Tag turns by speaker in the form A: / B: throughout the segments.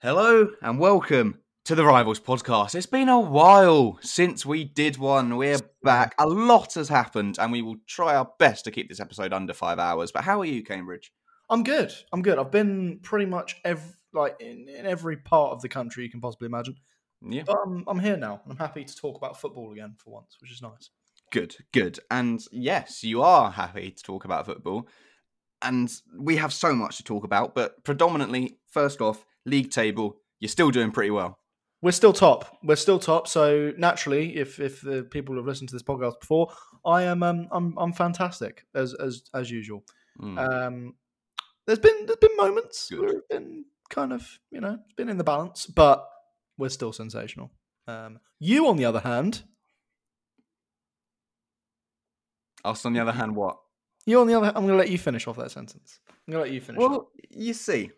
A: Hello and welcome to the Rivals podcast. It's been a while since we did one. We're back. A lot has happened, and we will try our best to keep this episode under five hours. But how are you, Cambridge?
B: I'm good. I'm good. I've been pretty much every, like in, in every part of the country you can possibly imagine.
A: Yeah,
B: But I'm, I'm here now, and I'm happy to talk about football again for once, which is nice.
A: good, good. And yes, you are happy to talk about football, and we have so much to talk about. But predominantly, first off, league table. You're still doing pretty well.
B: We're still top. We're still top. So naturally, if if the people have listened to this podcast before, I am um I'm I'm fantastic as as as usual.
A: Mm.
B: Um, there's been there's been moments
A: Good.
B: where it's been kind of you know been in the balance, but we're still sensational. Um, you on the other hand,
A: Us, on the other hand, what?
B: you on the other, I'm going to let you finish off that sentence. I'm going to let you finish.
A: Well, you see,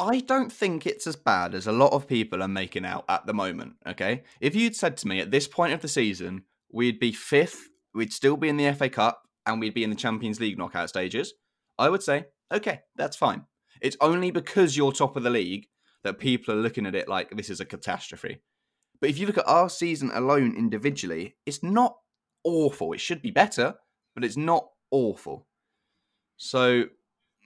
A: I don't think it's as bad as a lot of people are making out at the moment. Okay, if you'd said to me at this point of the season we'd be fifth, we'd still be in the FA Cup, and we'd be in the Champions League knockout stages, I would say, okay, that's fine. It's only because you're top of the league that people are looking at it like this is a catastrophe. But if you look at our season alone individually, it's not awful. It should be better, but it's not awful. So,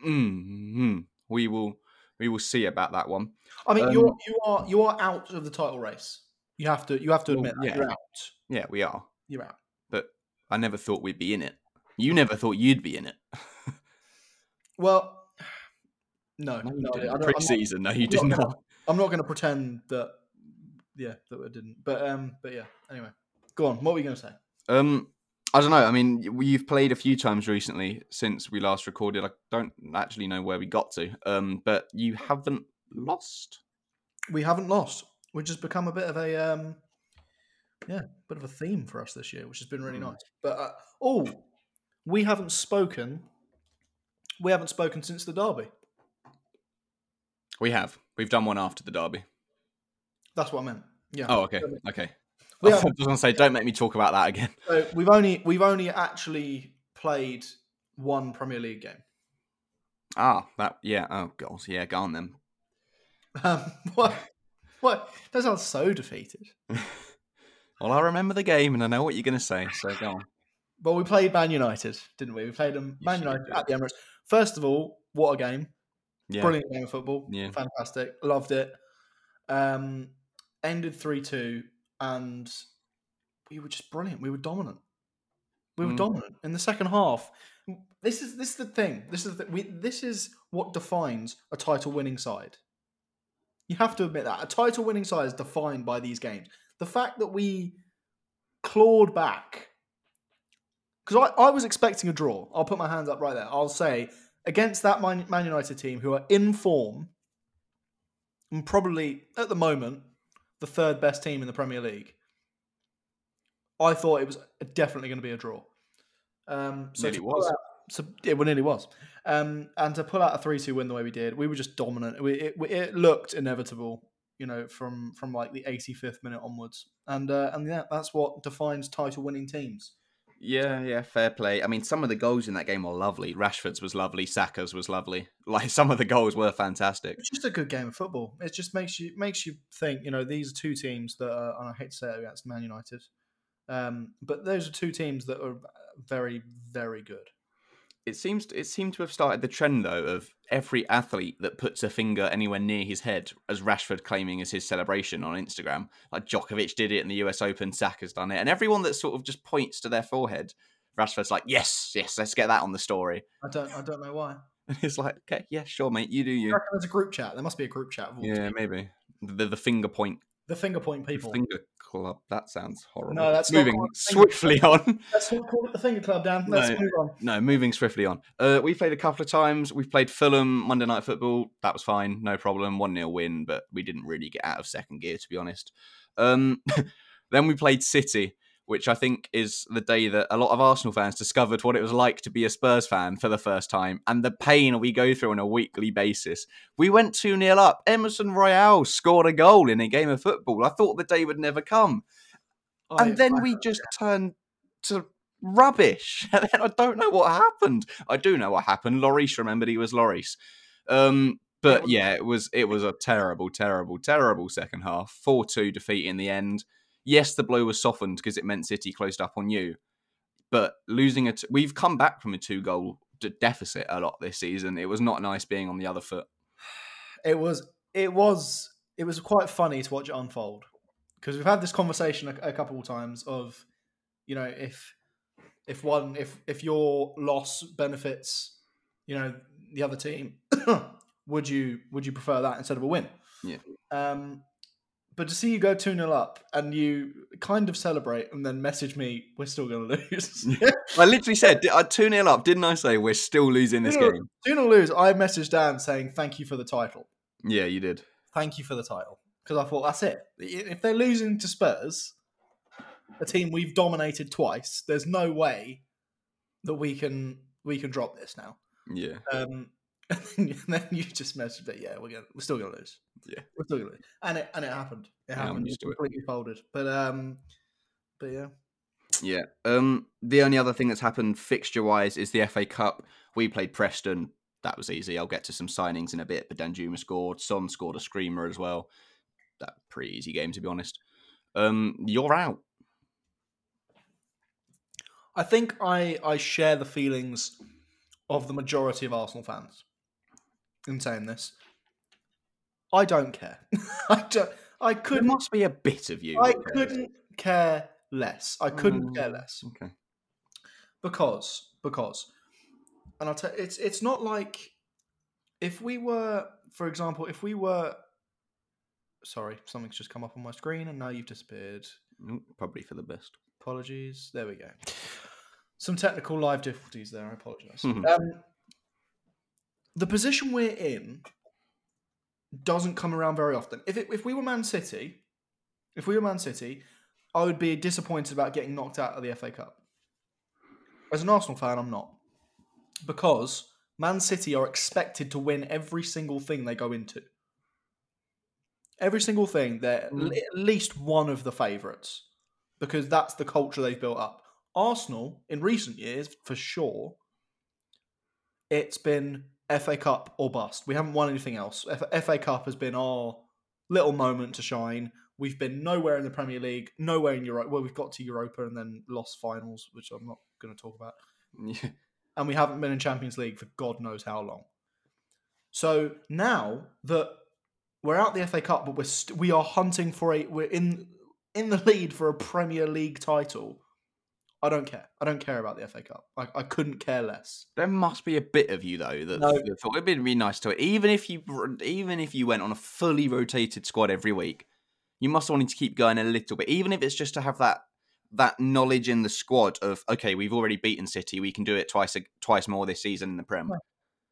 A: mm, we will we will see about that one.
B: I mean,
A: um,
B: you're you are you are out of the title race. You have to you have to
A: Well,
B: admit that
A: yeah.
B: you're out.
A: Yeah, we are.
B: You're out.
A: But I never thought we'd be in it. You never thought you'd be in it.
B: Well, no,
A: No,
B: no, I
A: didn't.
B: don't- I'm not-
A: Pre-season, no, you
B: I'm
A: did
B: not
A: not.
B: I'm not going to pretend that. Yeah, that I didn't. But um, but yeah. Anyway, go on. What were you going to say?
A: Um, I don't know. I mean, you've played a few times recently since we last recorded. I don't actually know where we got to. Um, but you haven't lost.
B: We haven't lost, which has become a bit of a um, yeah, bit of a theme for us this year, which has been really
A: Hmm.
B: nice. But uh, oh, we haven't spoken. We haven't spoken since the derby.
A: We have. We've done one after the derby.
B: That's what I meant. Yeah.
A: Oh, okay, okay.
B: We
A: I was going to say, don't make me talk about that again.
B: So we've only we've only actually played one Premier League game.
A: Ah, that yeah. Oh god, yeah. Go on then.
B: Um, what? What? That sounds so defeated.
A: Well, I remember the game and I know what you're going to say. So go on.
B: But we played Man United, didn't we? We played them Man United at the Emirates. First of all, what a game!
A: Yeah.
B: Brilliant game of football.
A: Yeah.
B: Fantastic. Loved it. Um, ended three two, and we were just brilliant. We were dominant. We were
A: Mm.
B: dominant in the second half. This is this is the thing. This is the, we, this is what defines a title winning side. You have to admit that a title winning side is defined by these games. The fact that we clawed back because I, I was expecting a draw. I'll put my hands up right there. I'll say against that Man, Man United team who are in form and probably at the moment the third best team in the Premier League. I thought it was definitely going to be a draw. Um, so
A: Nearly was.
B: out- so it nearly was. Um, and to pull out a three-two win the way we did, we were just dominant. We, it, it looked inevitable, you know, from from like the 85th minute onwards. And uh, and yeah, that's what defines title-winning teams.
A: Yeah, yeah, fair play. I mean, some of the goals in that game were lovely. Rashford's was lovely. Saka's was lovely. Like some of the goals were fantastic.
B: It's just a good game of football. It just makes you makes you think. You know, these are two teams that are, and I hate to say it against Man United, um, but those are two teams that are very very good.
A: It seems it seemed to have started the trend though of every athlete that puts a finger anywhere near his head, as Rashford claiming as his celebration on Instagram. Like Djokovic did it in the US Open, Saka's done it, and everyone that sort of just points to their forehead, Rashford's like, "Yes, yes, let's get that on the story."
B: I don't I don't know why.
A: And it's like, "Okay, yeah, sure, mate, you do you."
B: there's a group chat. There must be a group chat.
A: Yeah,
B: teams.
A: maybe the the finger point,
B: the finger point people.
A: finger club. That sounds horrible.
B: No, that's
A: moving
B: called the finger
A: swiftly on.
B: Let's not call it the finger club, Dan. Let's
A: No.
B: move on.
A: No, moving swiftly on. Uh, we played a couple of times. We've played Fulham Monday Night Football. That was fine, no problem. 1 0 win, but we didn't really get out of second gear, to be honest. Um, then we played City, which I think is the day that a lot of Arsenal fans discovered what it was like to be a Spurs fan for the first time and the pain we go through on a weekly basis. We went 2 0 up. Emerson Royal scored a goal in a game of football. I thought the day would never come.
B: I-
A: and then
B: I-
A: we just turned to rubbish. And then I don't know what happened. I do know what happened. Lloris remembered he was Lloris. Um, But yeah, it was it was a terrible, terrible, terrible second half. Four two defeat in the end. Yes, the blow was softened because it meant City closed up on you. But losing it, we've come back from a two goal deficit a lot this season. It was not nice being on the other foot.
B: it was it was it was quite funny to watch it unfold because we've had this conversation a, a couple of times of you know if if one if if your loss benefits you know the other team would you would you prefer that instead of a win
A: Yeah.
B: um but to see you go 2 0 up and you kind of celebrate and then message me, we're still going to lose.
A: I literally said, I 2 0 up, didn't I say we're still losing this
B: 2-0
A: game?
B: 2 0 lose, I messaged Dan saying, thank you for the title.
A: Yeah, you did.
B: thank you for the title because I thought that's it. If they're losing to Spurs, a team we've dominated twice, there's no way that we can we can drop this now.
A: Yeah.
B: Um, and then you just messaged that yeah we're gonna we're still gonna lose.
A: Yeah.
B: we're still gonna lose, and it and it happened. It
A: Yeah,
B: happened. It
A: to it.
B: completely folded. But um, but yeah,
A: Yeah. Um. The only other thing that's happened fixture wise is the FA Cup. We played Preston. That was easy. I'll get to some signings in a bit. But Danjuma scored. Son scored a screamer as well. That pretty easy game to be honest. Um. You're out.
B: I think I I share the feelings of the majority of Arsenal fans in saying this. I don't care. I don't. I couldn't.
A: must be a bit of you.
B: I couldn't care less. I couldn't care
A: Mm,
B: less
A: Okay.
B: because because, and I'll tell it's it's not like if we were, for example, if we were. Sorry, something's just come up on my screen and now you've disappeared.
A: Mm, Probably for the best.
B: Apologies. There we go. Some technical live difficulties there. I apologize.
A: Mhm.
B: um, the position we're in doesn't come around very often. If it, if we were Man City, if we were Man City, I would be disappointed about getting knocked out of the FA Cup. As an Arsenal fan, I'm not because Man City are expected to win every single thing they go into. Every single thing, they're
A: Mm.
B: at least one of the favourites because that's the culture they've built up. Arsenal, in recent years, for sure, it's been FA Cup or bust. We haven't won anything else. F- FA Cup has been our little moment to shine. We've been nowhere in the Premier League, nowhere in Europe. Well, we've got to Europa and then lost finals, which I'm not going to talk about.
A: Yeah.
B: And we haven't been in Champions League for God knows how long. So now that we're out the FA Cup, but we're st- we are hunting for a we're in in the lead for a Premier League title. I don't care. I don't care about the FA Cup. I, I couldn't care less.
A: There must be a bit of you though that,
B: no.
A: thought it'd be really nice to it. Even if you, even if you went on a fully rotated squad every week, you must want to keep going a little bit. Even if it's just to have that that knowledge in the squad of okay, we've already beaten City, we can do it twice twice more this season in the Prem.
B: Right.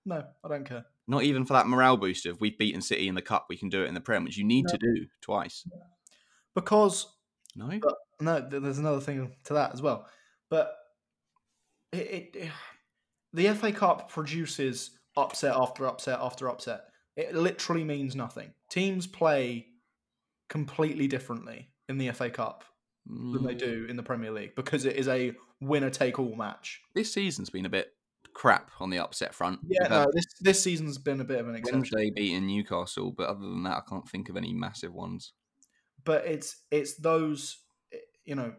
B: No, I don't care.
A: Not even for that morale boost of we've beaten City in the cup, we can do it in the Prem, which you need
B: No.
A: to do twice.
B: Because
A: No,
B: But- no, there's another thing to that as well. But it, it the FA Cup produces upset after upset after upset. It literally means nothing. Teams play completely differently in the FA Cup than they
A: Mm,
B: do in the Premier League because it is a winner take all match.
A: This season's been a bit crap on the upset front.
B: Yeah, no, this this season's been a bit of an exception.
A: Wednesday beating Newcastle, but other than that, I can't think of any massive ones.
B: but it's it's those you know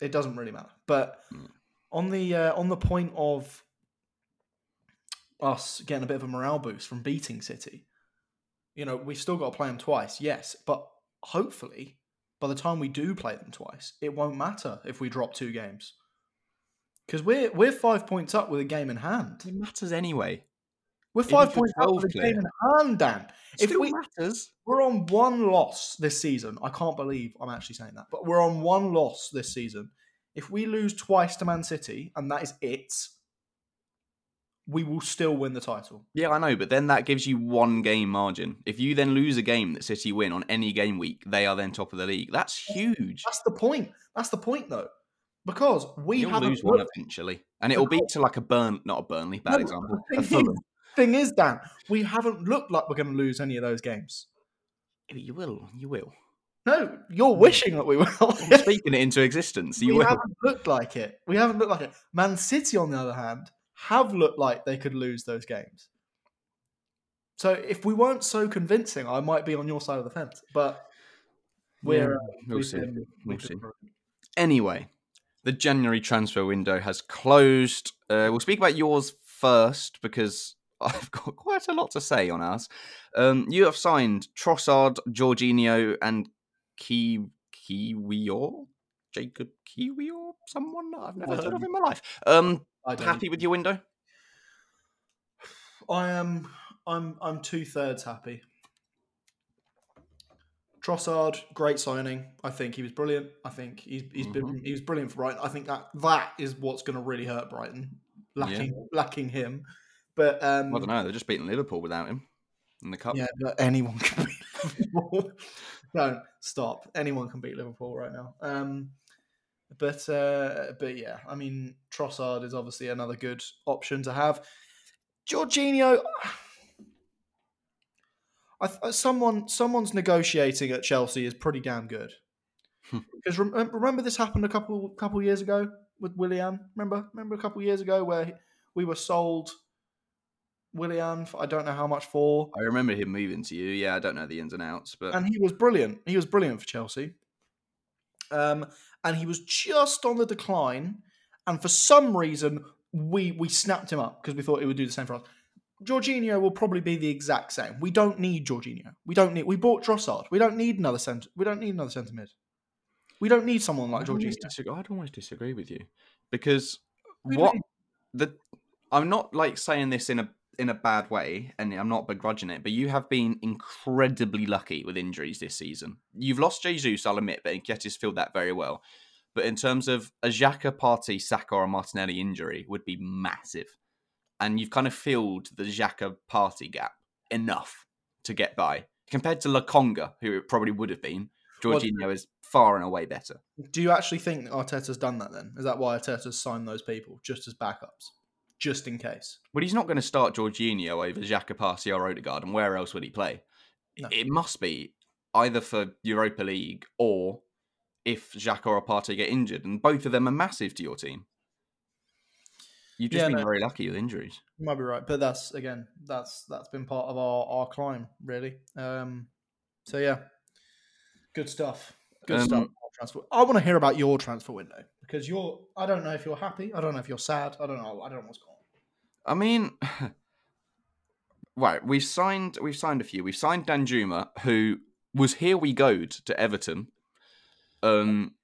B: it doesn't really matter but
A: Mm.
B: on the uh, on the point of us getting a bit of a morale boost from beating city you know we've still got to play them twice yes but hopefully by the time we do play them twice it won't matter if we drop two games because we're we're five points up with a game in hand
A: It matters anyway.
B: We're five points
A: 12
B: with a
A: clear.
B: game in hand dan if
A: Still
B: we
A: matters.
B: we're on one loss this season. I can't believe I'm actually saying that, but we're on one loss this season. If we lose twice to Man City and that is it, we will still win the title.
A: Yeah, I know, but then that gives you one game margin. If you then lose a game that City win on any game week, they are then top of the league. That's huge.
B: That's the point. That's the point, though, because we
A: You'll lose one eventually, and it'll be to like a Burn, not a Burnley, bad
B: No,
A: example. A Fulham.
B: Thing is, Dan, we haven't looked like we're going to lose any of those games.
A: You will, you will.
B: No, you're wishing that we will.
A: I'm speaking it into existence. You
B: we
A: will.
B: haven't looked like it. We haven't looked like it. Man City, on the other hand, have looked like they could lose those games. So if we weren't so convincing, I might be on your side of the fence. But we're uh,
A: we'll see.
B: been-
A: We'll see. Anyway, the January transfer window has closed. Uh, we'll speak about yours first because I've got quite a lot to say on us. Um, you have signed Trossard, Jorginho, and Ki Kiwior, Jacob Kiwior, someone I've never heard of in my life. Um, happy with your window?
B: I am. I'm. I'm two thirds happy. Trossard, great signing. I think he was brilliant. I think he's he's been
A: Mhm.
B: he was brilliant for Brighton. I think that that is what's going to really hurt Brighton, lacking lacking him. But um,
A: I don't know. They're just beating Liverpool without him in the cup.
B: yeah, but anyone can beat Liverpool. Don't stop. Anyone can beat Liverpool right now. Um, but uh, but yeah, I mean Trossard is obviously another good option to have. Jorginho, I, th- someone someone's negotiating at Chelsea is pretty damn good.
A: Hmm.
B: Because rem- remember this happened a couple couple years ago with Willian. Remember remember a couple years ago where we were sold Willian. I don't know how much for.
A: I remember him moving to you. Yeah, I don't know the ins and outs, but
B: and he was brilliant. He was brilliant for Chelsea. Um, and he was just on the decline, and for some reason we we snapped him up because we thought it would do the same for us. Jorginho will probably be the exact same. We don't need Jorginho. We don't need. We bought Trossard. We don't need another centre. We don't need another centre mid. We don't need someone like Jorginho.
A: disagree, I'd almost disagree with you because
B: don't
A: what the I'm not like saying this in a in a bad way, and I'm not begrudging it, but you have been incredibly lucky with injuries this season. You've lost Jesus, I'll admit, but Nketiah's filled that very well. But in terms of a Xhaka, Partey, Saka, or Martinelli injury would be massive, and you've kind of filled the Xhaka Partey gap enough to get by compared to Lokonga, who it probably would have been.
B: Well-
A: is far and away better.
B: Do you actually think Arteta's done that? Then is that why Arteta's signed those people just as backups, just in case?
A: But he's not going to start Jorginho over Xhaka, or Odegaard, and where else would he play?
B: No.
A: It must be either for Europa League or if Xhaka or Partey get injured, and both of them are massive to your team. You've just
B: Yeah,
A: been
B: no.
A: very lucky with injuries.
B: You might be right, but that's again, that's that's been part of our our climb, really. Um, so yeah, good stuff. Good
A: Um,
B: stuff. Transfer. I want to hear about your transfer window because you're. I don't know if you're happy. I don't know if you're sad. I don't know. I don't know what's going on.
A: I mean, right? We've signed. We've signed a few. We've signed Danjuma, who was here. We goed to Everton, um,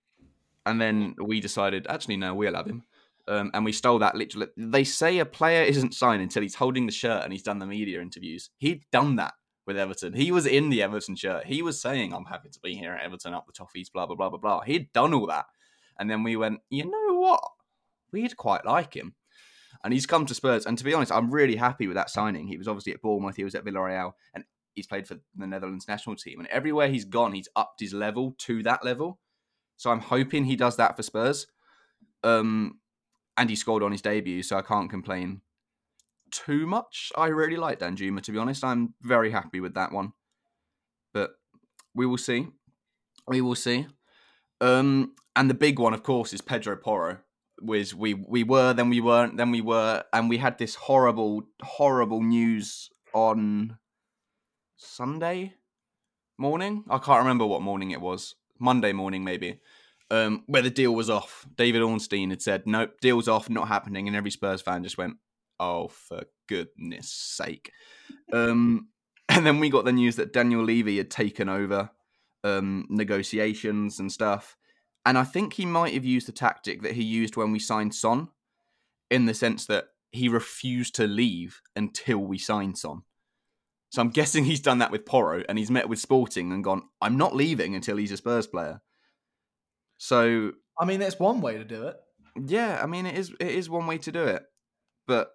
A: and then we decided actually no, we'll have him. Um, and we stole that literally. They say a player isn't signed until he's holding the shirt and he's done the media interviews. He'd done that with Everton. He was in the Everton shirt. He was saying, "I'm happy to be here at Everton, up the toffees, blah blah blah blah blah." He'd done all that, and then we went, you know what? We'd quite like him and he's come to Spurs. And to be honest, I'm really happy with that signing. He was obviously at Bournemouth, he was at Villarreal, and he's played for the Netherlands national team. And everywhere he's gone, he's upped his level to that level. So I'm hoping he does that for Spurs. Um, and he scored on his debut, so I can't complain too much. I really like Danjuma, to be honest. I'm very happy with that one. But we will see. We will see. Um, and the big one, of course, is Pedro Porro. Was we we were, then we weren't, then we were, and we had this horrible, horrible news on Sunday morning. I can't remember what morning it was. Monday morning, maybe. Um, where the deal was off. David Ornstein had said, "Nope, deal's off, not happening," and every Spurs fan just went, "Oh, for goodness sake!" Um, and then we got the news that Daniel Levy had taken over um, negotiations and stuff. And I think he might have used the tactic that he used when we signed Son, in the sense that he refused to leave until we signed Son. So I'm guessing he's done that with Porro and he's met with Sporting and gone, "I'm not leaving until he's a Spurs player." So
B: I mean, it's one way to do it.
A: yeah, I mean, it is it is one way to do it, but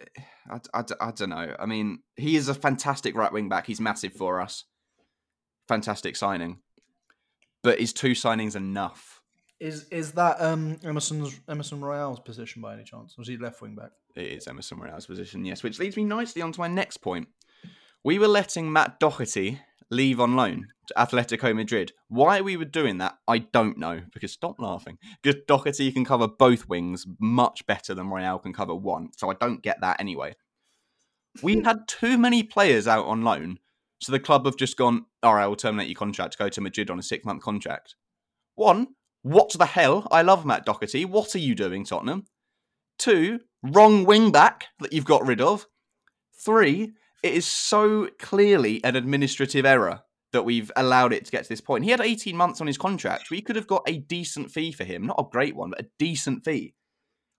A: I, I, I don't know. I mean, he is a fantastic right wing back. He's massive for us. Fantastic signing, but is two signings enough?
B: Is is that um Emerson's Emerson Royal's position by any chance? Or was he left wing back?
A: It is Emerson Royal's position, yes. Which leads me nicely on to my next point. We were letting Matt Doherty leave on loan Atletico Madrid. Why we were doing that, I don't know. Because stop laughing. Because Doherty can cover both wings much better than Royal can cover one. So I don't get that anyway. We hmm. had too many players out on loan, so the club have just gone, all right, we'll terminate your contract, go to Madrid on a six month contract. One, what the hell? I love Matt Doherty. What are you doing, Tottenham? Two, wrong wing back that you've got rid of. Three, it is so clearly an administrative error that we've allowed it to get to this point. He had 18 months on his contract. We could have got a decent fee for him. Not a great one, but a decent fee.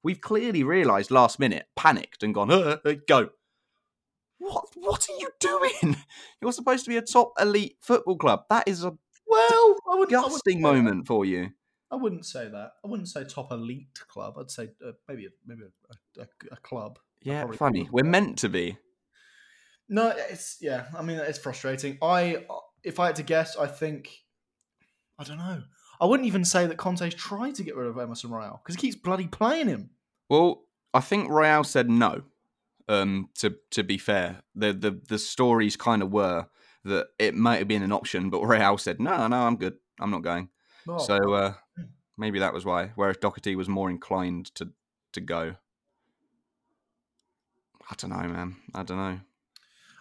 A: We've clearly realised last minute, panicked and gone, uh, uh, go. What what are you doing? You're supposed to be a top elite football club. That is a
B: Well, I would
A: disgusting
B: I would,
A: moment for you.
B: I wouldn't say that. I wouldn't say top elite club. I'd say uh, maybe a, maybe a, a, a club.
A: Yeah, funny. We're meant to be.
B: No, it's yeah. I mean, it's frustrating. I, if I had to guess, I think, I don't know. I wouldn't even say that Conte's tried to get rid of Emerson Royal because he keeps bloody playing him.
A: Well, I think Royal said no. Um, to to be fair, the the the stories kind of were that it might have been an option, but Royal said no, no, I'm good. I'm not going.
B: Oh,
A: so uh, maybe that was why. Whereas Doherty was more inclined to to go. I don't know, man. I don't know.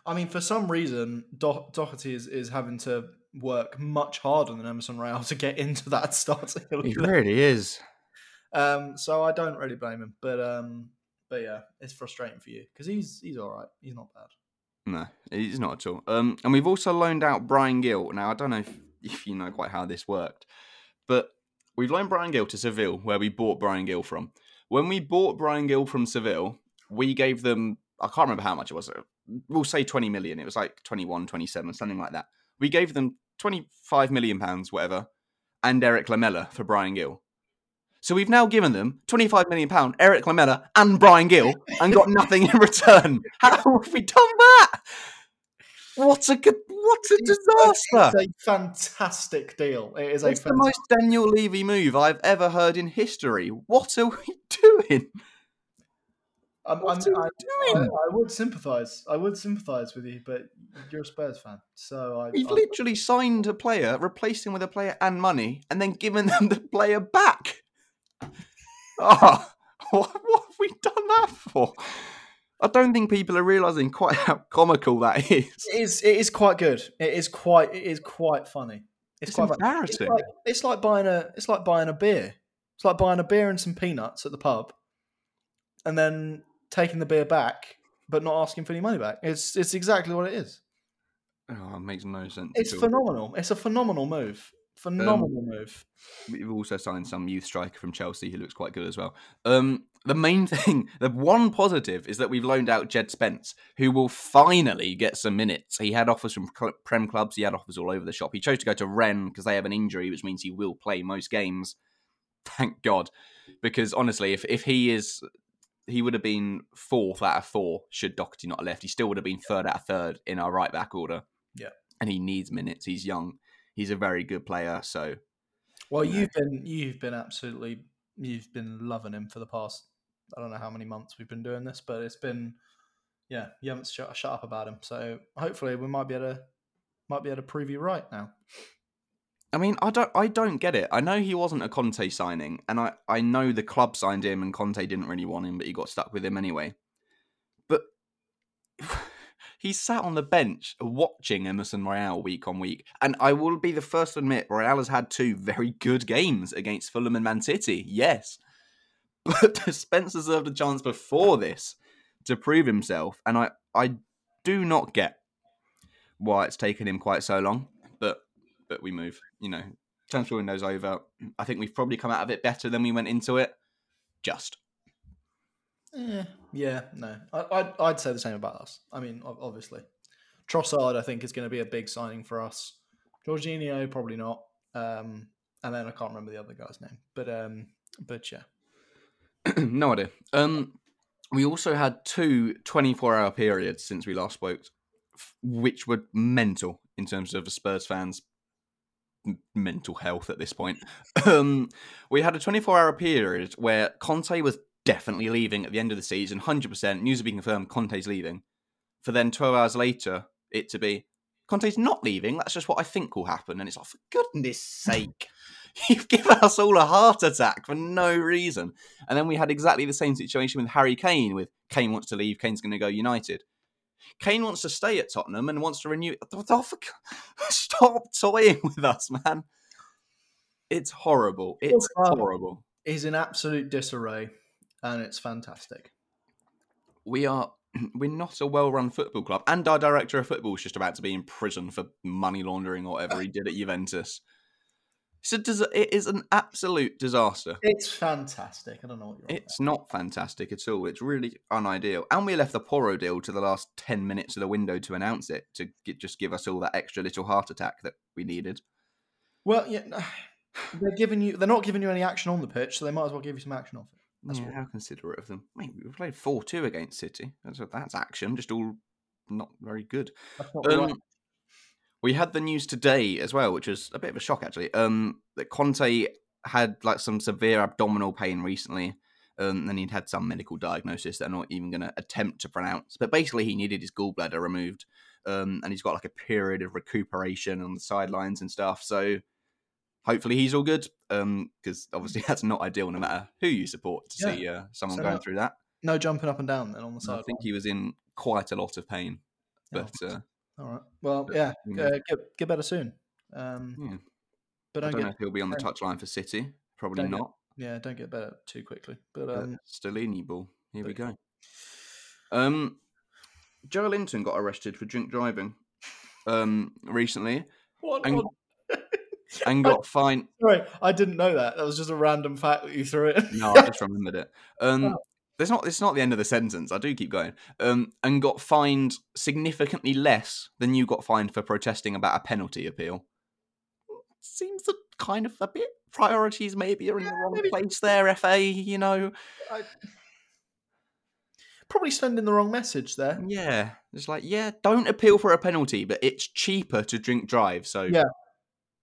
B: I mean, for some reason, Do- Doherty is, is having to work much harder than Emerson Royal to get into that starting.
A: He really is.
B: Um, so I don't really blame him, but um, but yeah, it's frustrating for you because he's he's all right. He's not bad.
A: No, he's not at all. Um, and we've also loaned out Bryan Gil. Now I don't know if, if you know quite how this worked, but we've loaned Bryan Gil to Seville, where we bought Bryan Gil from. When we bought Bryan Gil from Seville, we gave them I can't remember how much it was. Uh, we'll say 20 million. It was like 21, 27, something like that. We gave them 25 million pounds, whatever, and Erik Lamela for Bryan Gil. So we've now given them 25 million pound, Erik Lamela and Bryan Gil, and got nothing in return. How have we done that? What a good, what a disaster!
B: It's a fantastic deal. It is a
A: It's the
B: fantastic.
A: most Daniel Levy move I've ever heard in history. What are we doing?
B: I'm,
A: What
B: I'm,
A: are
B: I, I,
A: doing?
B: I would sympathise. I would sympathise with you, but you're a Spurs fan, so I.
A: We've
B: I-
A: literally signed a player, replaced him with a player and money, and then given them the player back. Oh, what, what have we done that for? I don't think people are realizing quite how comical that is.
B: It is. It is quite good. It is quite. It is quite funny. It's,
A: It's
B: quite funny. It's
A: embarrassing.
B: like, it's like buying a. It's like buying a beer. It's like buying a beer and some peanuts at the pub, and then taking the beer back, but not asking for any money back. It's. It's exactly what it is.
A: Oh, it makes no sense.
B: It's phenomenal. It's a phenomenal move. Phenomenal move.
A: We've also signed some youth striker from Chelsea who looks quite good as well. Um, the main thing, the one positive, is that we've loaned out Jed Spence, who will finally get some minutes. He had offers from Prem clubs, he had offers all over the shop. He chose to go to Rennes because they have an injury, which means he will play most games. Thank God, because honestly, if if he is, he would have been fourth out of four should Doherty not have left. He still would have been third out of third in our right back order.
B: Yeah.
A: and he needs minutes. He's young. He's a very good player. So
B: Well,
A: you
B: you've been you've been absolutely you've been loving him for the past I don't know how many months we've been doing this, but it's been yeah you haven't shut, shut up about him. So hopefully we might be able to might be able to prove you right now.
A: I mean, I don't, I don't get it. I know he wasn't a Conte signing, and I, I know the club signed him, and Conte didn't really want him, but he got stuck with him anyway. But he sat on the bench watching Emerson Royal week on week, and I will be the first to admit Royal has had two very good games against Fulham and Man City. Yes, but Spence deserved a chance before this to prove himself, and I, I do not get why it's taken him quite so long. But but we move. You know, transfer window's over. I think we've probably come out of it better than we went into it. Just.
B: Yeah, yeah, no, I, I'd I'd say the same about us. I mean, obviously, Trossard I think is going to be a big signing for us. Jorginho probably not. Um, and then I can't remember the other guy's name, but um, but yeah.
A: no idea. Um, we also had two 24 hour periods since we last spoke, which were mental in terms of the Spurs fans' mental health at this point. um, we had a 24 hour period where Conte was definitely leaving at the end of the season, 100%. News had been confirmed Conte's leaving. For then 12 hours later, it to be Conte's not leaving. That's just what I think will happen. And it's like, for goodness sake, you've given us all a heart attack for no reason. And then we had exactly the same situation with Harry Kane. With Kane wants to leave, Kane's going to go United. Kane wants to stay at Tottenham and wants to renew. What the fuck? Stop toying with us, man. It's horrible. It's horrible.
B: Is in absolute disarray, and it's fantastic.
A: We are. We're not a well-run football club, and our director of football is just about to be in prison for money laundering or whatever he did at Juventus. So it is an absolute disaster.
B: It's fantastic. I don't know what you're. On.
A: It's not fantastic at all. It's really unideal. And we left the Porro deal to the last ten minutes of the window to announce it to get, just give us all that extra little heart attack that we needed.
B: Well, yeah, they're giving you. They're not giving you any action on the pitch, so they might as well give you some action off it.
A: That's yeah, how considerate of them. Mate, we played four two against City. That's that's action. Just all not very good.
B: Not um,
A: we had the news today as well, which was a bit of a shock actually. Um, that Conte had like some severe abdominal pain recently, um, and he'd had some medical diagnosis that I'm not even going to attempt to pronounce. But basically, he needed his gallbladder removed, um, and he's got like a period of recuperation on the sidelines and stuff. So hopefully, he's all good. Um, because obviously that's not ideal, no matter who you support to yeah. see uh, someone so going no, through that.
B: No jumping up and down then on the side.
A: I think he was in quite a lot of pain, but. Uh,
B: all right. Well, yeah, uh, get get better soon. Um,
A: yeah.
B: But
A: don't,
B: I don't
A: know if he'll be on the touchline for City. Probably not.
B: Get, yeah, don't get better too quickly. But um,
A: Stellini ball. Here but, we go. Um, Joelinton got arrested for drink driving um, recently.
B: What?
A: And, and got fined.
B: Sorry, I didn't know that. That was just a random fact that you threw in.
A: no, I just remembered it. Um, There's not. It's not the end of the sentence. I do keep going. Um, and got fined significantly less than you got fined for protesting about a penalty appeal. Seems a kind of a bit priorities maybe are in yeah, the wrong maybe. place there. FA, you know. I...
B: Probably sending the wrong message there.
A: Yeah, it's like yeah, don't appeal for a penalty, but it's cheaper to drink drive. So
B: yeah,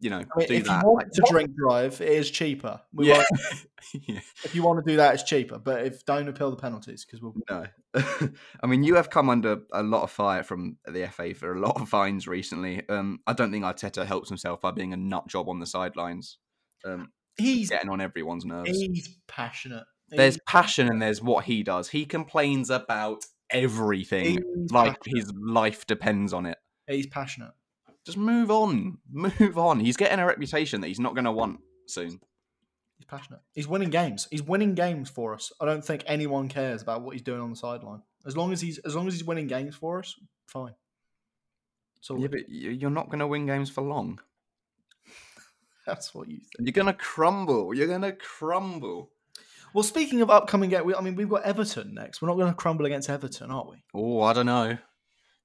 A: you know,
B: I mean,
A: do
B: if
A: that.
B: you want like, to drink drive, it is cheaper.
A: We yeah.
B: yeah. If you want to do that, it's cheaper. But if don't appeal the penalties, because we'll
A: no. I mean, you have come under a lot of fire from the FA for a lot of fines recently. Um, I don't think Arteta helps himself by being a nut job on the sidelines. Um,
B: he's
A: getting on everyone's nerves.
B: He's passionate.
A: There's passion and there's what he does. He complains about everything, he's like passionate. his life depends on it.
B: He's passionate.
A: Just move on. Move on. He's getting a reputation that he's not going to want soon.
B: He's passionate. He's winning games. He's winning games for us. I don't think anyone cares about what he's doing on the sideline. As long as he's as long as he's winning games for us, fine.
A: So yeah, but you're not going to win games for long.
B: That's what you think.
A: You're going to crumble. You're going to crumble.
B: Well, speaking of upcoming game, I mean, we've got Everton next. We're not going to crumble against Everton, are we?
A: Oh, I don't know.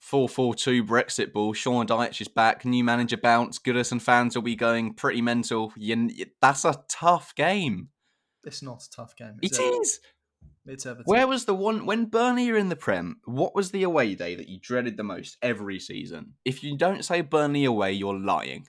A: 4-4-2 Brexit ball. Sean Dyche is back. New manager bounce. Goodison fans will be going pretty mental. You, that's a tough game.
B: It's not a tough game.
A: It's it Everton. is.
B: It's Everton.
A: Where was the one when Burnley are in the Prem? What was the away day that you dreaded the most every season? If you don't say Burnley away, you're lying.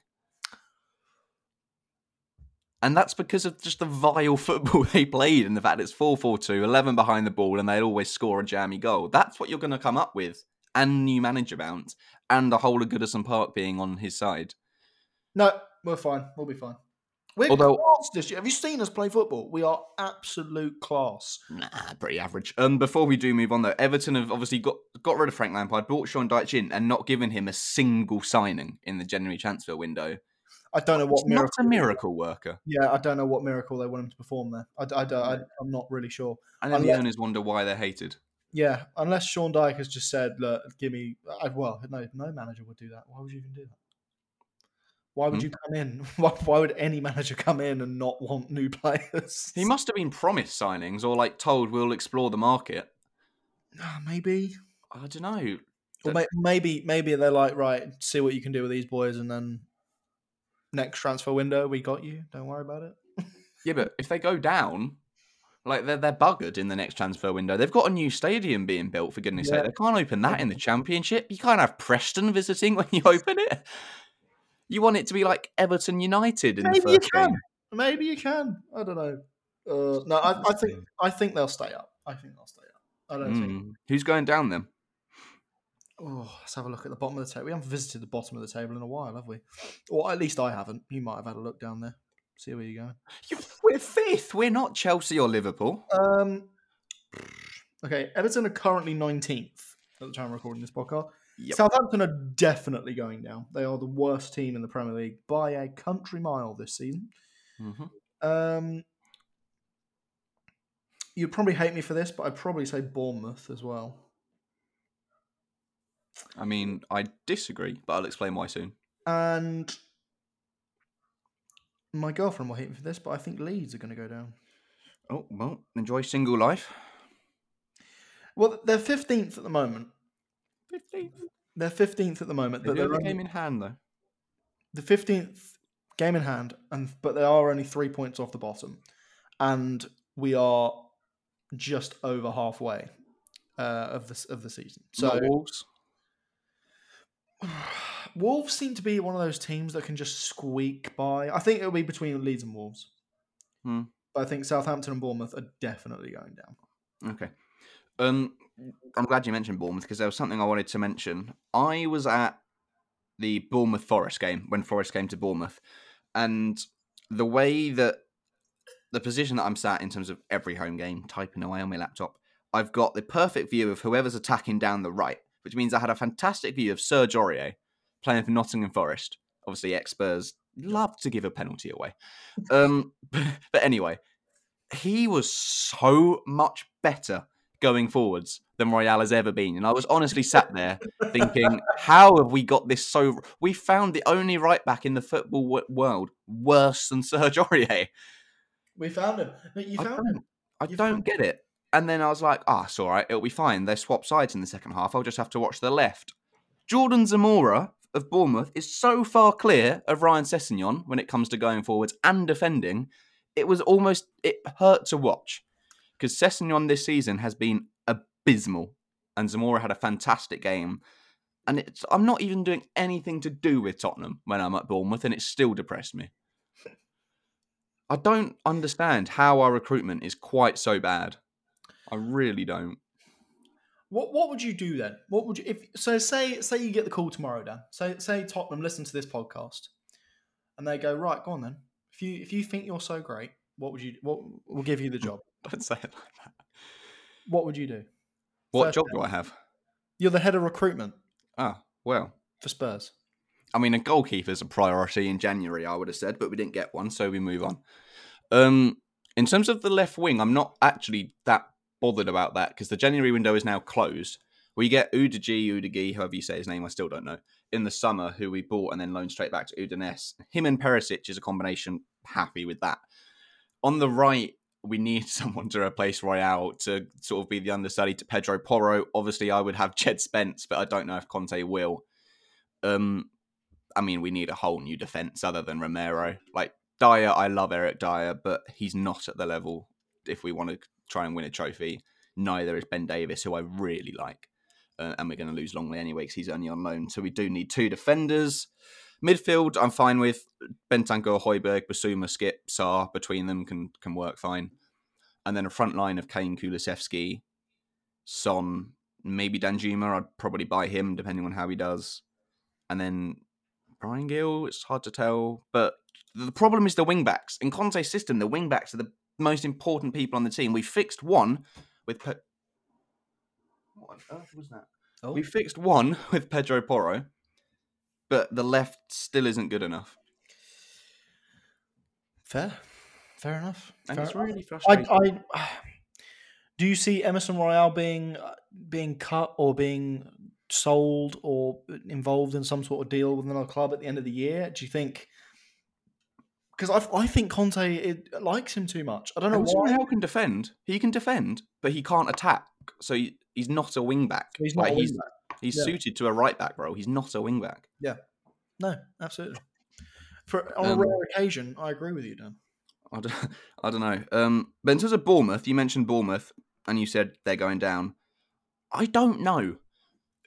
A: And that's because of just the vile football they played and the fact it's 4 4 2, 11 behind the ball, and they'd always score a jammy goal. That's what you're going to come up with and new manager bounce and the whole of Goodison Park being on his side.
B: No, we're fine. We'll be fine. We're Although, class this year. Have you seen us play football? We are absolute class.
A: Nah, pretty average. Um, before we do move on though, Everton have obviously got got rid of Frank Lampard, brought Sean Dyche in, and not given him a single signing in the January transfer window.
B: I don't know what
A: He's miracle. Not a miracle worker.
B: Yeah, I don't know what miracle they want him to perform there. I, I, I, am not really sure.
A: And then the owners wonder why they're hated.
B: Yeah, unless Sean Dyche has just said, "Look, give me." I, well, no, no manager would do that. Why would you even do that? Why would hmm? you come in? Why, why, would any manager come in and not want new players?
A: He must have been promised signings or like told we'll explore the market.
B: Uh, maybe
A: I don't know.
B: Or may, maybe maybe they're like, right, see what you can do with these boys, and then next transfer window we got you. Don't worry about it.
A: yeah, but if they go down, like they're they're buggered in the next transfer window. They've got a new stadium being built for goodness' yeah. sake. They can't open that in the championship. You can't have Preston visiting when you open it. You want it to be like Everton United in
B: Maybe
A: the first
B: game. Maybe you can. I don't know. Uh, no, I, I, think I think they'll stay up. I think they'll stay up. I don't mm. think.
A: Hmm. Who's going down then?
B: Oh, let's have a look at the bottom of the table. We haven't visited the bottom of the table in a while, have we? Or at least I haven't. You might have had a look down there. See where you're going.
A: We're fifth. We're not Chelsea or Liverpool.
B: Um. Okay, Everton are currently nineteenth. at the time of recording this podcast.
A: Yep.
B: Southampton are definitely going down. They are the worst team in the Premier League by a country mile this season.
A: Mhm.
B: Um, you'd probably hate me for this, but I'd probably say Bournemouth as well.
A: I mean, I disagree, but I'll explain why soon.
B: And my girlfriend will hate me for this, but I think Leeds are going to go down.
A: Oh well, enjoy single life.
B: Well, they're fifteenth at the moment.
A: Fifteenth.
B: They're fifteenth at the moment,
A: But
B: but they're
A: the
B: only,
A: game in hand though.
B: the fifteenth game in hand, and but they are only three points off the bottom, and we are just over halfway uh, of the of the season. So
A: Not Wolves.
B: Wolves seem to be one of those teams that can just squeak by. I think it'll be between Leeds and Wolves.
A: Hmm.
B: But I think Southampton and Bournemouth are definitely going down.
A: Okay. Um, I'm glad you mentioned Bournemouth because there was something I wanted to mention. I was at the Bournemouth Forest game when Forest came to Bournemouth, and the way that the position that I'm sat in terms of every home game, typing away on my laptop, I've got the perfect view of whoever's attacking down the right, which means I had a fantastic view of Serge Aurier playing for Nottingham Forest. Obviously, ex Spurs love to give a penalty away. Um, but anyway, he was so much better going forwards than Royal has ever been. And I was honestly sat there thinking, how have we got this so? We found the only right back in the football w- world worse than Serge Aurier.
B: We found him. You
A: I
B: found him.
A: don't, I
B: You
A: don't get it. And then I was like, ah, it's all right. It'll be fine. They swap sides in the second half. I'll just have to watch the left. Jordan Zemura of Bournemouth is so far clear of Ryan Sessegnon when it comes to going forwards and defending. It was almost, it hurt to watch because Sessegnon this season has been abysmal. And Zemura had a fantastic game. And it's, I'm not even doing anything to do with Tottenham when I'm at Bournemouth, and it still depressed me. I don't understand how our recruitment is quite so bad. I really don't.
B: What What would you do then? What would you if so? Say say you get the call tomorrow, Dan. Say say Tottenham listen to this podcast, and they go right. Go on then. If you if you think you're so great, what would you? What will give you the job?
A: Don't say it like that.
B: What would you do?
A: What
B: First
A: job do. I have?
B: You're the head of recruitment
A: Ah, well.
B: for Spurs.
A: I mean, a goalkeeper's a priority in January, I would have said, but we didn't get one, so we move on. Um, in terms of the left wing, I'm not actually that bothered about that because the January window is now closed. We get Udigi, Udigi, however you say his name, I still don't know, in the summer, who we bought and then loaned straight back to Udinese. Him and Perisic is a combination. Happy with that. On the right, we need someone to replace Royal to sort of be the understudy to Pedro Porro. Obviously, I would have Jed Spence, but I don't know if Conte will. Um, I mean, we need a whole new defense other than Romero. Like Dier, I love Eric Dier, but he's not at the level if we want to try and win a trophy. Neither is Ben Davies, who I really like. Uh, and we're going to lose Lenglet anyway because he's only on loan. So we do need two defenders. Midfield, I'm fine with. Bentancur, Hojbjerg, Bissouma, Skip, Sarr, between them can can work fine. And then a front line of Kane, Kulusevski, Son, maybe Danjuma. I'd probably buy him depending on how he does. And then Bryan Gil, it's hard to tell. But the problem is the wing backs. In Conte's system, the wing backs are the most important people on the team. We fixed one with. Pe- what on earth was that?
B: Oh,
A: We fixed one with Pedro Porro, but the left still isn't good enough.
B: fair, fair enough.
A: And
B: fair
A: it's
B: enough.
A: really frustrating.
B: I do you see Emerson Royal being uh, being cut or being sold or involved in some sort of deal with another club at the end of the year? Do you think? Because I, I think Conte it, likes him too much. I don't know why.
A: Royal can defend. He can defend, but he can't attack. So he, he's not a wing back.
B: He's not
A: Like, he's, he's
B: Yeah.
A: suited to a right back role. He's not a wing back. Yeah.
B: No, absolutely. For on
A: Um,
B: a rare occasion, I agree with you, Dan.
A: I don't, I don't know. Um, but in terms of Bournemouth, you mentioned Bournemouth, and you said they're going down. I don't know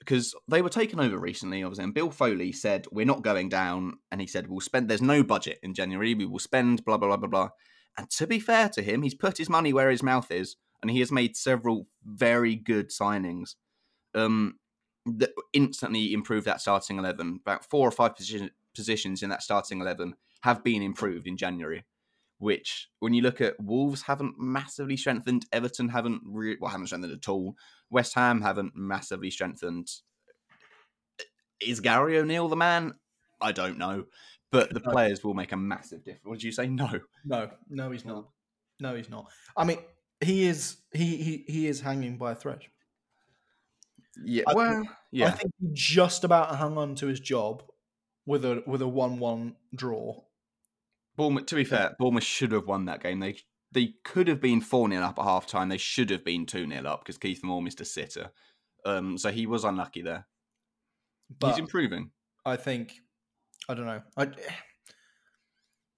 A: because they were taken over recently, obviously. And Bill Foley said we're not going down, and he said we'll spend. There's no budget in January. We will spend blah blah blah blah blah. And to be fair to him, he's put his money where his mouth is, and he has made several very good signings. Um, that instantly improved that starting eleven. About four or five position, positions in that starting eleven have been improved in January which when you look at Wolves haven't massively strengthened, Everton haven't re- well haven't strengthened at all, West Ham haven't massively strengthened. Is Gary O'Neill the man? I don't know, but the
B: No.
A: players will make a massive difference. What did you say? No.
B: No, no, he's not. No, he's not. I mean, he is. He he he is hanging by a thread.
A: Yeah.
B: I
A: well,
B: I think he just about hung on to his job with a with a one-one draw.
A: Bournemouth. To be fair, Bournemouth should have won that game. They they could have been four 0 up at half time. They should have been two 0 up because Kieffer Moore missed a sitter. Um, so he was unlucky there.
B: But
A: He's improving.
B: I think I don't know. I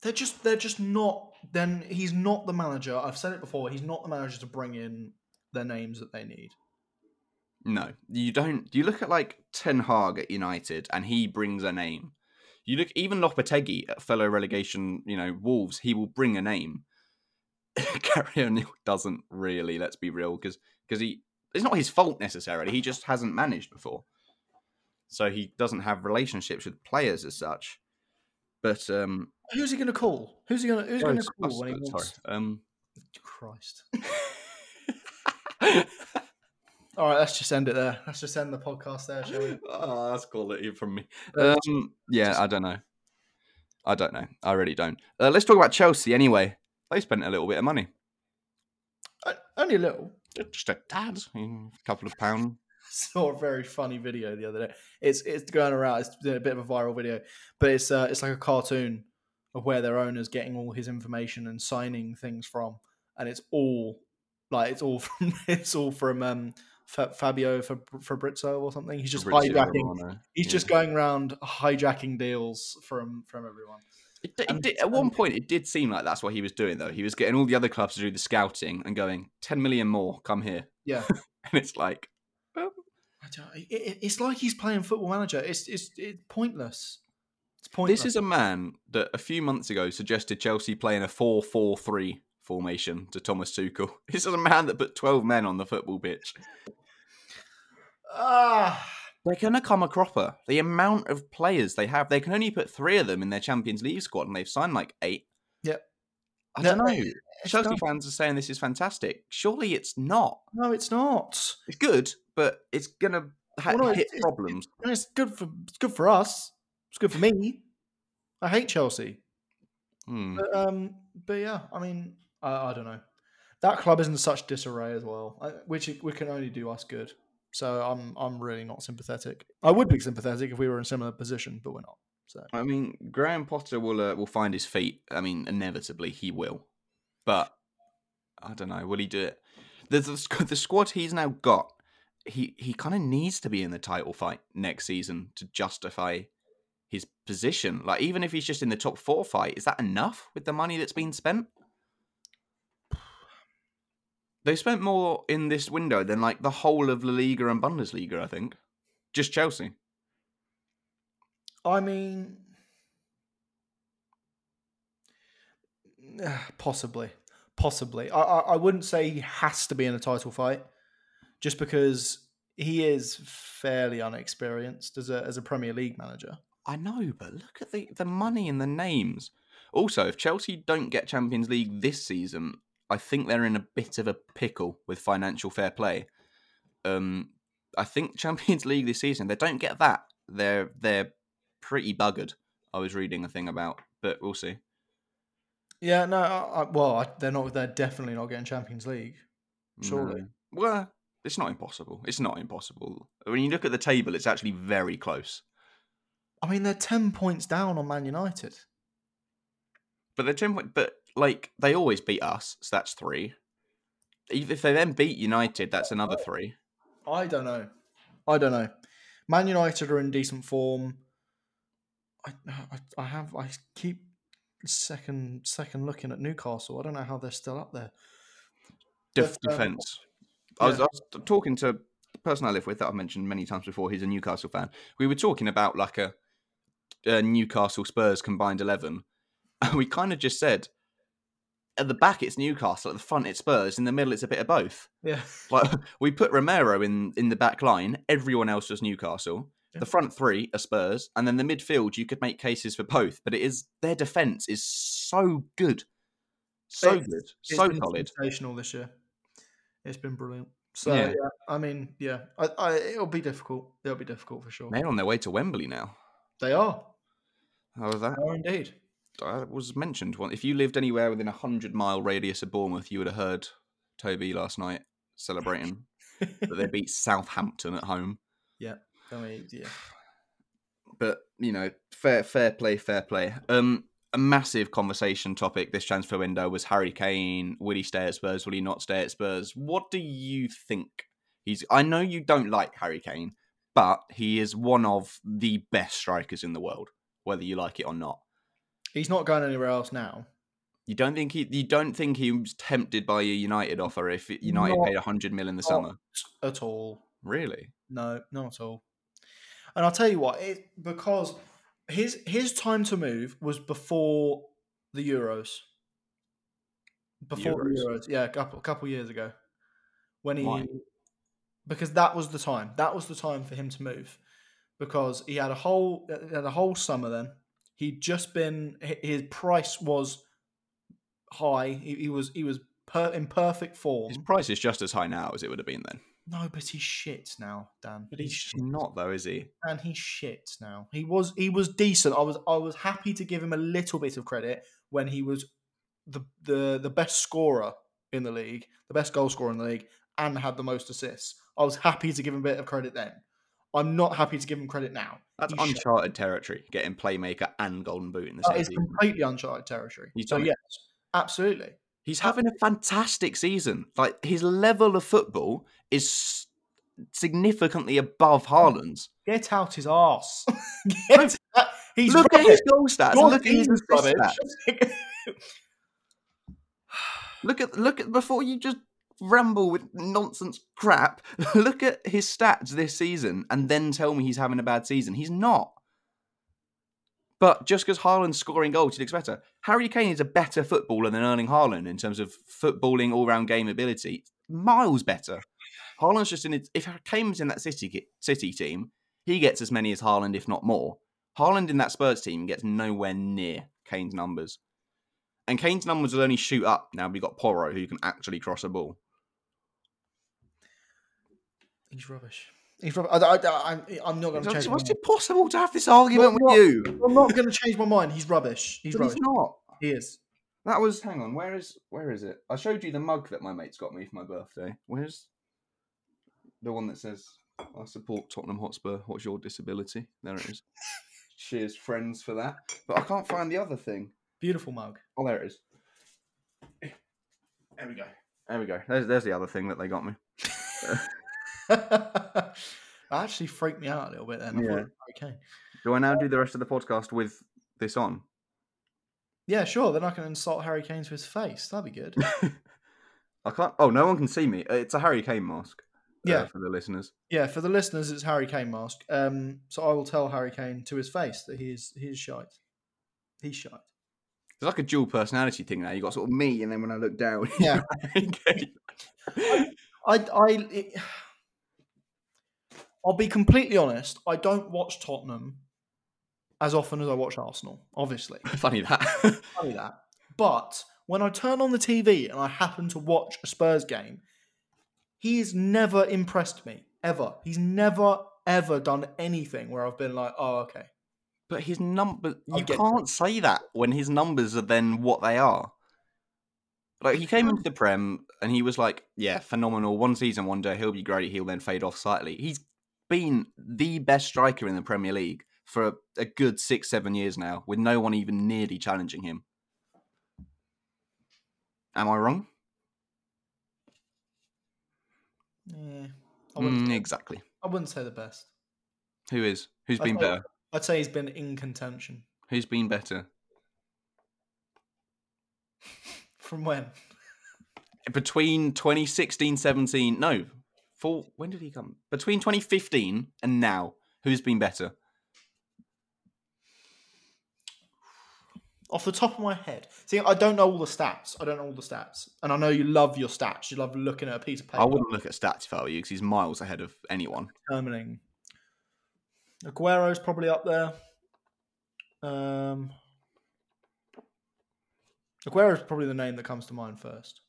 B: they're just they're just not. Then he's not the manager. I've said it before. He's not the manager to bring in their names that they need.
A: No, you don't. You look at like Ten Hag at United, and he brings a name. You look even Lopetegui at fellow relegation, you know, Wolves. He will bring a name. Gary O'Neil doesn't really. Let's be real, because because he it's not his fault necessarily. He just hasn't managed before, so he doesn't have relationships with players as such. But um,
B: Who's he going to call? Who's he going to Who's going to call when he wants?
A: sorry. Um,
B: Christ. All right, let's just end it there. Let's just end the podcast there, shall we?
A: oh, that's quality from me.
B: Uh,
A: Um, yeah, I don't know. I don't know. I really don't. Uh, let's talk about Chelsea anyway. They spent a little bit of money,
B: Uh, Only a little.
A: just a tad, a couple of pounds.
B: saw a very funny video the other day. It's it's going around. It's been a bit of a viral video, but it's uh, it's like a cartoon of where their owner's getting all his information and signing things from, and it's all like it's all from it's all from um, Fa- Fabio Fab- Fabrizio or something. He's just
A: Fabrizio
B: hijacking.
A: Romano,
B: He's
A: yeah.
B: just going around hijacking deals from from everyone.
A: It, it
B: and-
A: did, at one point, it did seem like that's what he was doing, though. He was getting all the other clubs to do the scouting and going, 10 million more, come here.
B: Yeah.
A: And it's like,
B: um, don't, it, it- it's like he's playing Football Manager. It's it's, it's pointless. It's pointless.
A: this is a man that a few months ago suggested Chelsea playing a 4 4 3 formation to Thomas Tuchel. This is a man that put 12 men on the football pitch.
B: ah.
A: They're going to come a cropper. The amount of players they have, they can only put three of them in their Champions League squad, and they've signed like eight.
B: Yep.
A: I
B: Yeah,
A: don't know. Chelsea
B: dumb.
A: fans are saying this is fantastic. Surely it's not.
B: No, it's not.
A: It's good, but it's going to ha-
B: Well, no,
A: hit
B: it's- it's-
A: problems.
B: And it's good for it's good for us. It's good for me. I hate Chelsea,
A: Hmm.
B: but um, but yeah, I mean, I, I don't know. That club is in such disarray as well, which we can only do us good. So I'm I'm really not sympathetic. I would be sympathetic if we were in a similar position, but we're not. So
A: I mean, Graham Potter will uh, will find his feet. I mean, inevitably he will, but I don't know. Will he do it? The the, the squad he's now got, he he kind of needs to be in the title fight next season to justify his position. Like, even if he's just in the top four fight, is that enough with the money that's been spent? They spent more in this window than like the whole of La Liga and Bundesliga. I think, just Chelsea.
B: I mean, possibly, possibly. I, I I wouldn't say he has to be in a title fight, just because he is fairly unexperienced as a as a Premier League manager.
A: I know, but look at the, the money and the names. Also, if Chelsea don't get Champions League this season, I think they're in a bit of a pickle with financial fair play. Um, I think Champions League this season, they don't get that. They're they're pretty buggered. I was reading a thing about, but we'll see.
B: Yeah, no, I, I, well, I, they're not. They're definitely not getting Champions League. Surely.
A: No. Well, it's not impossible. It's not impossible. When you look at the table, it's actually very close.
B: I mean, they're ten points down on Man United.
A: But they're ten point. But like they always beat us, so that's three. If if they then beat United, that's another three.
B: I don't know. I don't know. Man United are in decent form. I, I, I have. I keep second second looking at Newcastle. I don't know how they're still up there.
A: Def-
B: um,
A: defense. I, was. I was talking to the person I live with that I've mentioned many times before. He's a Newcastle fan. We were talking about like a, a Newcastle Spurs combined eleven, and we kind of just said at the back it's Newcastle, at the front it's Spurs, in the middle it's a bit of both.
B: Yeah.
A: Like we put Romero in in the back line, everyone else was Newcastle.
B: Yeah.
A: The front three are Spurs, and then the midfield you could make cases for both, but it is their defense is so good. So
B: It's-
A: good,
B: It's
A: so
B: been
A: solid.
B: sensational this year. It's been brilliant. So
A: Yeah.
B: yeah, I mean, yeah, I, I, it'll be difficult. It'll be difficult for sure.
A: They're on their way to Wembley now.
B: They are.
A: How was that?
B: They are indeed.
A: That was mentioned. One- If you lived anywhere within a hundred mile radius of Bournemouth, you would have heard Toby last night celebrating that they beat Southampton at home.
B: I mean, yeah.
A: But you know, fair, fair play, fair play. Um, a massive conversation topic this transfer window was Harry Kane. Will he stay at Spurs? Will he not stay at Spurs? What do you think? He's. I know you don't like Harry Kane, but he is one of the best strikers in the world, whether you like it or not.
B: He's not going anywhere else now.
A: You don't think he? You don't think he was tempted by a United offer if United
B: Not-
A: paid hundred mil in the summer?
B: At all.
A: Really?
B: No, not at all. And I'll tell you what, it because his his time to move was before the Euros. Before the
A: Euros?
B: Euros, yeah, a couple couple years ago, when he
A: Why?
B: because that was the time. That was the time for him to move because he had a whole he had a whole summer. Then he'd just been his price was high. He, he was he was per, in perfect form.
A: His price is just as high now as it would have been then.
B: No, but he's shit now, Dan.
A: But he's
B: shit
A: not, though, is he?
B: and he's shit now. He was he was decent. I was I was happy to give him a little bit of credit when he was the the the best scorer in the league, the best goal scorer in the league, and had the most assists. I was happy to give him a bit of credit then. I'm not happy to give him credit now.
A: That's
B: shit.
A: uncharted territory, getting playmaker and golden boot in the
B: That
A: same
B: is
A: season.
B: completely uncharted territory. So
A: it.
B: yes, absolutely.
A: He's having a fantastic season. Like his level of football is significantly above Haaland's.
B: Get out his arse. Get out. He's
A: look at his goal stats. Look at his assist stats. Look at look at before you just ramble with nonsense crap. look at his stats this season, and then tell me he's having a bad season. He's not. But just because Haaland's scoring goals, he looks better. Harry Kane is a better footballer than Erling Haaland in terms of footballing all-round game ability. Miles better. Haaland's just in. It, if Kane was in that City City team, he gets as many as Haaland, if not more. Haaland in that Spurs team gets nowhere near Kane's numbers. And Kane's numbers will only shoot up now we've got Porro, who can actually cross a ball.
B: He's rubbish. He's rubbish. I, I'm not going to change. mind.
A: impossible to have this argument
B: Well,
A: with you.
B: I'm not going to change my mind. He's rubbish. He's
A: But
B: rubbish.
A: he's not.
B: He is.
A: That was hang on, where is where is it? I showed you the mug that my mates got me for my birthday. Where's the one that says I support Tottenham Hotspur, what's your disability? There it is. Cheers friends for that. But I can't find the other thing.
B: Beautiful mug.
A: Oh there it is. There we go. There we go. There's there's the other thing that they got me.
B: that actually freaked me out a little bit then. I
A: Yeah.
B: thought, okay.
A: Do I now do the rest of the podcast with this on?
B: Yeah, sure. Then I can insult Harry Kane to his face. That'd be good.
A: I can't. Oh, no one can see me. Uh, It's a Harry Kane mask. uh,
B: Yeah.
A: for the listeners.
B: yeah, for the listeners, it's Harry Kane mask. Um, so I will tell Harry Kane to his face that he is he is shite. He's shite.
A: It's like a dual personality thing now. You got sort of me, and then when I look down,
B: Yeah.
A: Harry
B: I I it, I'll be completely honest. I don't watch Tottenham as often as I watch Arsenal. Obviously,
A: Funny that.
B: funny that. But when I turn on the TV and I happen to watch a Spurs game, he's never impressed me ever. He's never ever done anything where I've been like, oh okay.
A: but his number, you can't say that when his numbers are then what they are. Like he came into the Prem and he was like, "Yeah, phenomenal. One season, one day, he'll be great. He'll then fade off slightly." He's been the best striker in the Premier League for a, a good six, seven years now, with no one even nearly challenging him. Am I wrong?
B: Yeah, I
A: Mm, exactly.
B: I wouldn't say the best.
A: Who is? Who's
B: I
A: been
B: thought-
A: better?
B: I'd say he's been in contention.
A: Who's been better?
B: From when?
A: between 2016 17 no full when did he come between 2015 and now who's been better
B: Off the top of my head, see, I don't know all the stats. I don't know all the stats, and I know you love your stats. You love looking at a piece of paper.
A: i wouldn't look at stats if i were you because he's miles ahead of anyone
B: determining. Aguero's probably up there. Um, Aguero is probably the name that comes to mind first.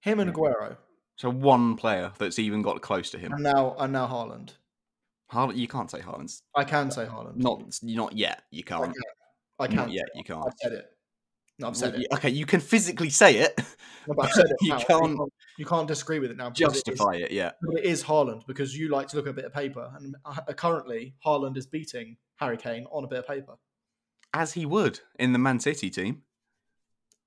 B: Him and
A: Yeah.
B: Aguero,
A: So one player that's even got close to him.
B: and now and now Haaland.
A: Haaland, you can't say Haaland's
B: I can say Haaland.
A: not not yet. You can't.
B: I can. I
A: Not
B: can.
A: yet. You can't.
B: I've said it. No, I've said
A: Well,
B: it.
A: Okay, you can physically say it.
B: No, but I've said it.
A: you
B: now.
A: can't
B: You can't disagree with it now. because it is-
A: justify it yeah.
B: But it is Haaland because you like to look at a bit of paper, and uh, currently Haaland is beating Harry Kane on a bit of paper.
A: As he would in the Man City team.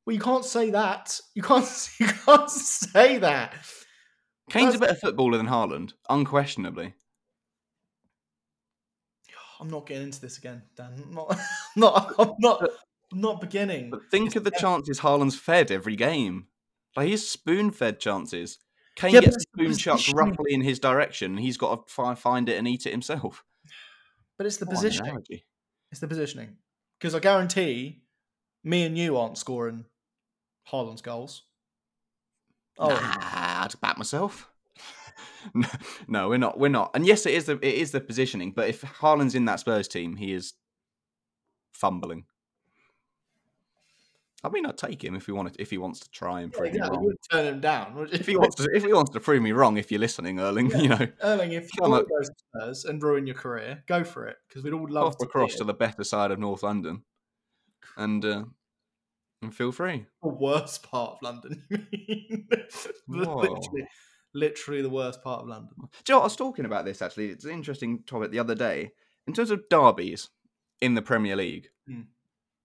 B: Well, you can't say that. You can't. You can't say that.
A: Kane's a better footballer than Haaland, unquestionably.
B: I'm not getting into this again, Dan. I'm not. I'm not. I'm not. I'm not beginning.
A: But think of the chances Haaland's fed every game. Like he's spoon fed chances. Kane
B: Yeah,
A: gets spoon chucked roughly in his direction. and He's got to fi- find it and eat it himself.
B: But it's the
A: What
B: positioning. It's the positioning. Because I guarantee, me and you aren't scoring Haaland's goals. Oh,
A: Nah, I'd back myself. No, we're not. We're not. And yes, it is the it is the positioning. But if Haaland's in that Spurs team, he is fumbling. I mean, I'd take him if he wanted. If he wants to try and
B: yeah,
A: prove me
B: exactly.
A: Wrong.
B: turn him down.
A: If he wants to, if he wants to prove me wrong, if you're listening, Erling,
B: Yeah.
A: you know,
B: Erling, if you want to go to Spurs and ruin your career, go for it. Because we'd all love to
A: across to the better side of North London, and uh, and feel free.
B: the worst part of London. you mean? Literally, literally the worst part of London.
A: Do you know, I was talking about this actually. It's an interesting topic the other day. In terms of derbies in the Premier League,
B: Hmm.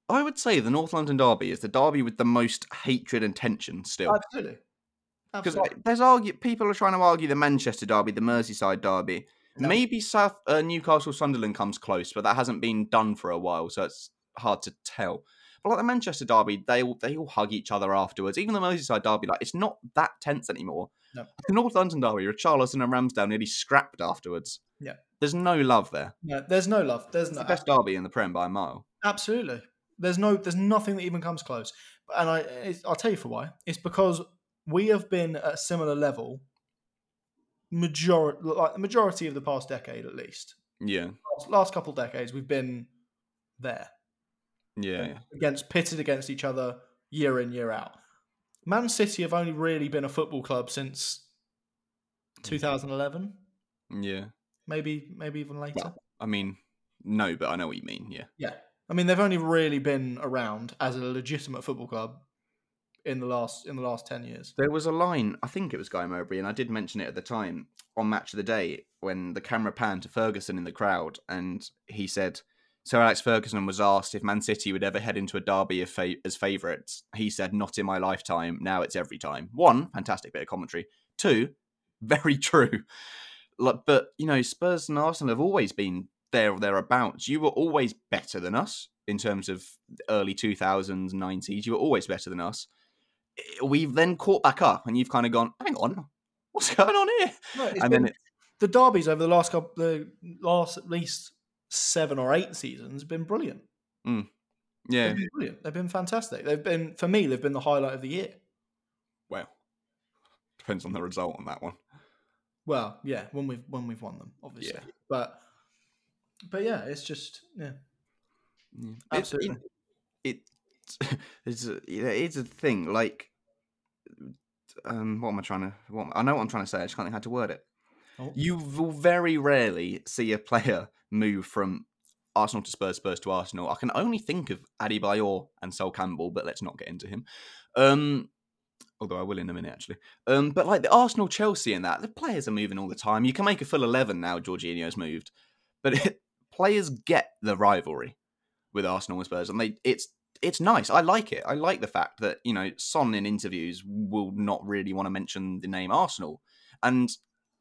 A: I would say the North London derby is the derby with the most hatred and tension still.
B: Absolutely.
A: Because there's argue people are trying to argue the Manchester derby, the Merseyside derby.
B: No.
A: Maybe South uh, Newcastle Sunderland comes close, but that hasn't been done for a while, so it's hard to tell. But like the Manchester derby, they all they all hug each other afterwards. Even the Merseyside derby, like it's not that tense anymore.
B: No.
A: The North London derby, Richarlison and Ramsdale nearly scrapped afterwards.
B: Yeah.
A: there's no love there.
B: No, there's no love. There's
A: It's
B: no
A: the best derby in the Prem by a mile.
B: absolutely. There's no. There's nothing that even comes close. And I, I'll tell you for why. It's because we have been at a similar level. Majority, like the majority of the past decade, at least.
A: Yeah,
B: Last, last couple decades, we've been there.
A: Yeah,
B: against pitted against each other year in year out. Man City have only really been a football club since 2011,
A: yeah.
B: maybe maybe even later.
A: Well. I mean, no, but I know what you mean. Yeah.
B: yeah, I mean they've only really been around as a legitimate football club in the last in the last 10 years.
A: There was a line, I think it was Guy Mowbray, and I did mention it at the time on Match of the Day when the camera panned to Ferguson in the crowd, and he said, Sir Alex Ferguson was asked if Man City would ever head into a derby of fa- as favourites. He said, Not in my lifetime. Now it's every time. One, fantastic bit of commentary. Two, very true. Like, but, you know, Spurs and Arsenal have always been there or thereabouts. You were always better than us in terms of early 2000s, 90s. You were always better than us we've then caught back up and you've kind of gone, hang on, what's going on here?
B: No,
A: and
B: been-
A: then it,
B: the derbies over the last couple, the last at least seven or eight seasons have been brilliant.
A: yeah,
B: They've been brilliant. They've been fantastic. They've been for me. They've been the highlight of the year.
A: well, depends on the result on that one.
B: Well, yeah, when we've when we've won them, obviously.
A: Yeah.
B: But but yeah, it's just yeah.
A: Yeah.
B: Absolutely.
A: It, it, it's a, it's a thing. Like, um, what am I trying to? What, I know what I'm trying to say. I just can't think how to word it.
B: Oh.
A: You will very rarely see a player move from Arsenal to Spurs, Spurs to Arsenal. I can only think of Adebayor and Sol Campbell, but let's not get into him. Um, although I will in a minute, actually. Um, but like the Arsenal, Chelsea, and that the players are moving all the time. You can make a full eleven now. Jorginho's moved, but it, players get the rivalry with Arsenal and Spurs, and they it's it's nice. I like it. I like the fact that you know Son in interviews will not really want to mention the name Arsenal, and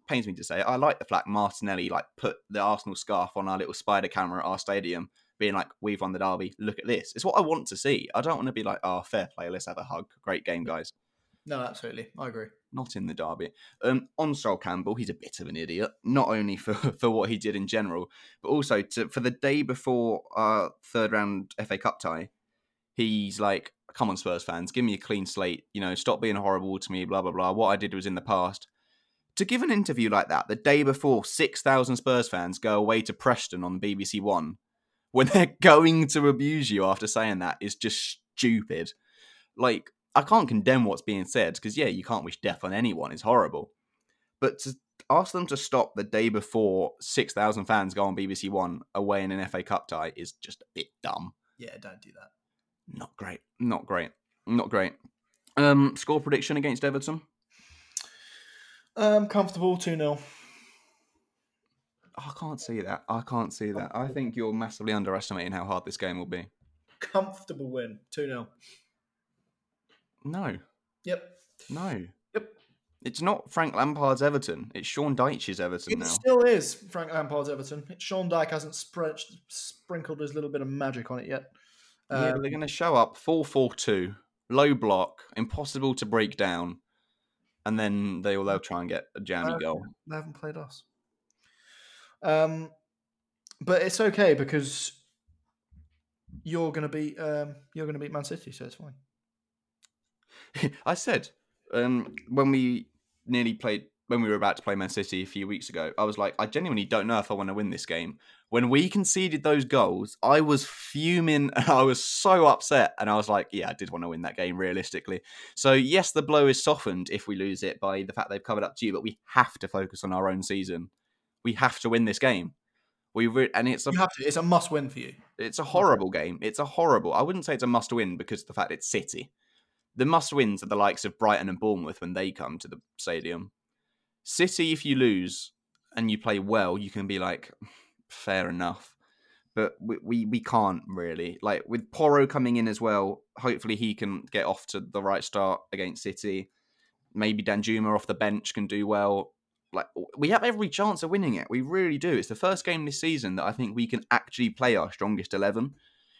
A: pains me to say, I like the fact Martinelli like put the Arsenal scarf on our little spider camera at our stadium, being like, "We've won the derby. Look at this." It's what I want to see. I don't want to be like, "Oh, fair play. Let's have a hug. Great game, guys."
B: No, absolutely, I agree.
A: Not in the derby. Um, on Sol Campbell, he's a bit of an idiot. Not only for, for what he did in general, but also to for the day before our third round FA Cup tie, he's like, "Come on, Spurs fans, give me a clean slate. You know, stop being horrible to me. Blah blah blah. What I did was in the past." To give an interview like that the day before six thousand Spurs fans go away to Preston on BBC One, when they're going to abuse you after saying that, is just stupid. Like, I can't condemn what's being said because, yeah, you can't wish death on anyone. It's horrible. But to ask them to stop the day before 6,000 fans go on BBC One away in an FA Cup tie is just a bit dumb.
B: Yeah, don't do that.
A: Not great. Not great. Not great. Um, score prediction against Everton?
B: Um, comfortable 2 0.
A: I can't see that. I can't see that. I think you're massively underestimating how hard this game will be.
B: Comfortable win 2 0.
A: No,
B: Yep.
A: no.
B: Yep.
A: It's not Frank Lampard's Everton. It's Sean Dyche's Everton
B: It
A: now.
B: It still is Frank Lampard's Everton. Sean Dyche hasn't spr- sprinkled his little bit of magic on it yet.
A: yeah,
B: Um,
A: they're going to show up 4 4 2, low block, impossible to break down, and then they'll, they'll try and get a jammy
B: Uh,
A: goal.
B: They haven't played us. Um, but it's okay because you're gonna beat um, you're gonna beat Man City, so it's fine.
A: I said um, when we nearly played, when we were about to play Man City a few weeks ago, I was like, I genuinely don't know if I want to win this game. When we conceded those goals, I was fuming and I was so upset. And I was like, yeah, I did want to win that game realistically. So, yes, the blow is softened if we lose it by the fact they've covered up to you, but we have to focus on our own season. We have to win this game. We re- and it's a
B: You have to. It's a must win for you.
A: it's a horrible game. It's a horrible. I wouldn't say it's a must win because of the fact it's City. The must wins are the likes of Brighton and Bournemouth when they come to the stadium. City, if you lose and you play well, you can be like, fair enough. But we, we, we can't really. Like with Porro coming in as well, hopefully he can get off to the right start against City. Maybe Danjuma off the bench can do well. Like we have every chance of winning it. We really do. It's the first game this season that I think we can actually play our strongest eleven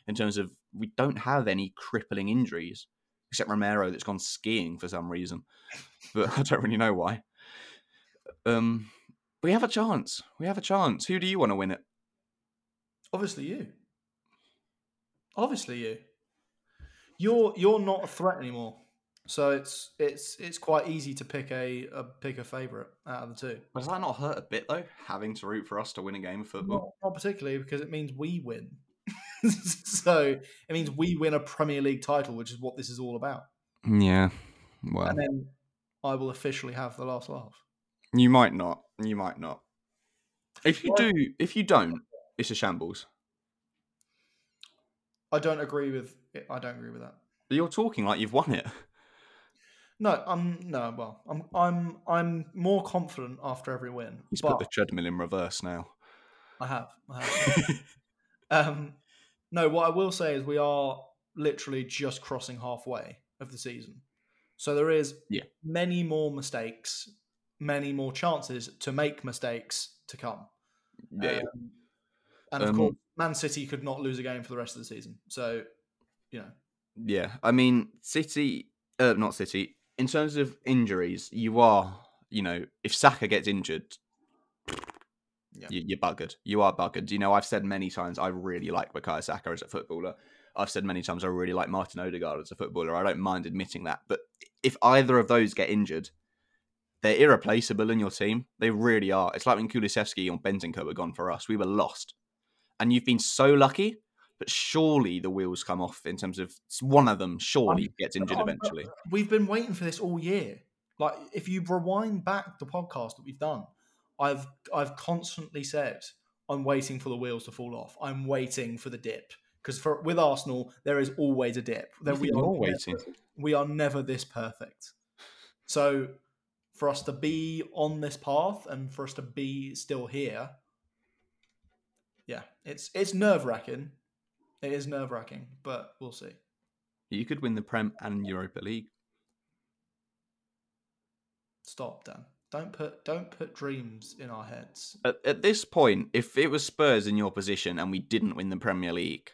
A: in terms of we don't have any crippling injuries except Romero that's gone skiing for some reason, but I don't really know why. Um, we have a chance. We have a chance. Who do you want to win it?
B: Obviously, you. Obviously, you. You're you're not a threat anymore, so it's it's it's quite easy to pick a, a pick a favorite out of the two.
A: Does that not hurt a bit though? Having to root for us to win a game of football.
B: Not, not particularly because it means we win. so it means we win a Premier League title, which is what this is all about.
A: Yeah. Well,
B: And then I will officially have the last laugh.
A: You might not. You might not. If you do, if you don't, it's a shambles.
B: I don't agree with it. I don't agree with that.
A: You're talking like you've won it.
B: No, I'm no. Well, I'm I'm I'm more confident after every win.
A: He's put the treadmill in reverse now.
B: I have. I have. um, no, what I will say is we are literally just crossing halfway of the season, so there is
A: Yeah.
B: many more mistakes, many more chances to make mistakes to come.
A: yeah.
B: Um, and of
A: Um,
B: course, Man City could not lose a game for the rest of the season. So, you know,
A: Yeah, I mean, City, uh, not City. In terms of injuries, you are, you know, if Saka gets injured,
B: Yeah.
A: you, you're buggered. You are buggered. You know, I've said many times I really like Bukayo Saka as a footballer. I've said many times I really like Martin Odegaard as a footballer. I don't mind admitting that. But if either of those get injured, they're irreplaceable in your team. They really are. It's like when Kulusevski and Bentancur were gone for us. We were lost. And you've been so lucky, but surely the wheels come off in terms of one of them surely gets injured
B: I'm-
A: eventually.
B: we've been waiting for this all year. Like, if you rewind back the podcast that we've done, I've I've constantly said I'm waiting for the wheels to fall off. I'm waiting for the dip because for with Arsenal there is always a dip. There we are never-
A: waiting?
B: we are never this perfect. So for us to be on this path and for us to be still here, yeah, it's it's nerve wracking. It is nerve wracking, but we'll see.
A: You could win the Prem and Europa League.
B: Stop, Dan. Don't put don't put dreams in our heads.
A: At, at this point, if it was Spurs in your position and we didn't win the Premier League,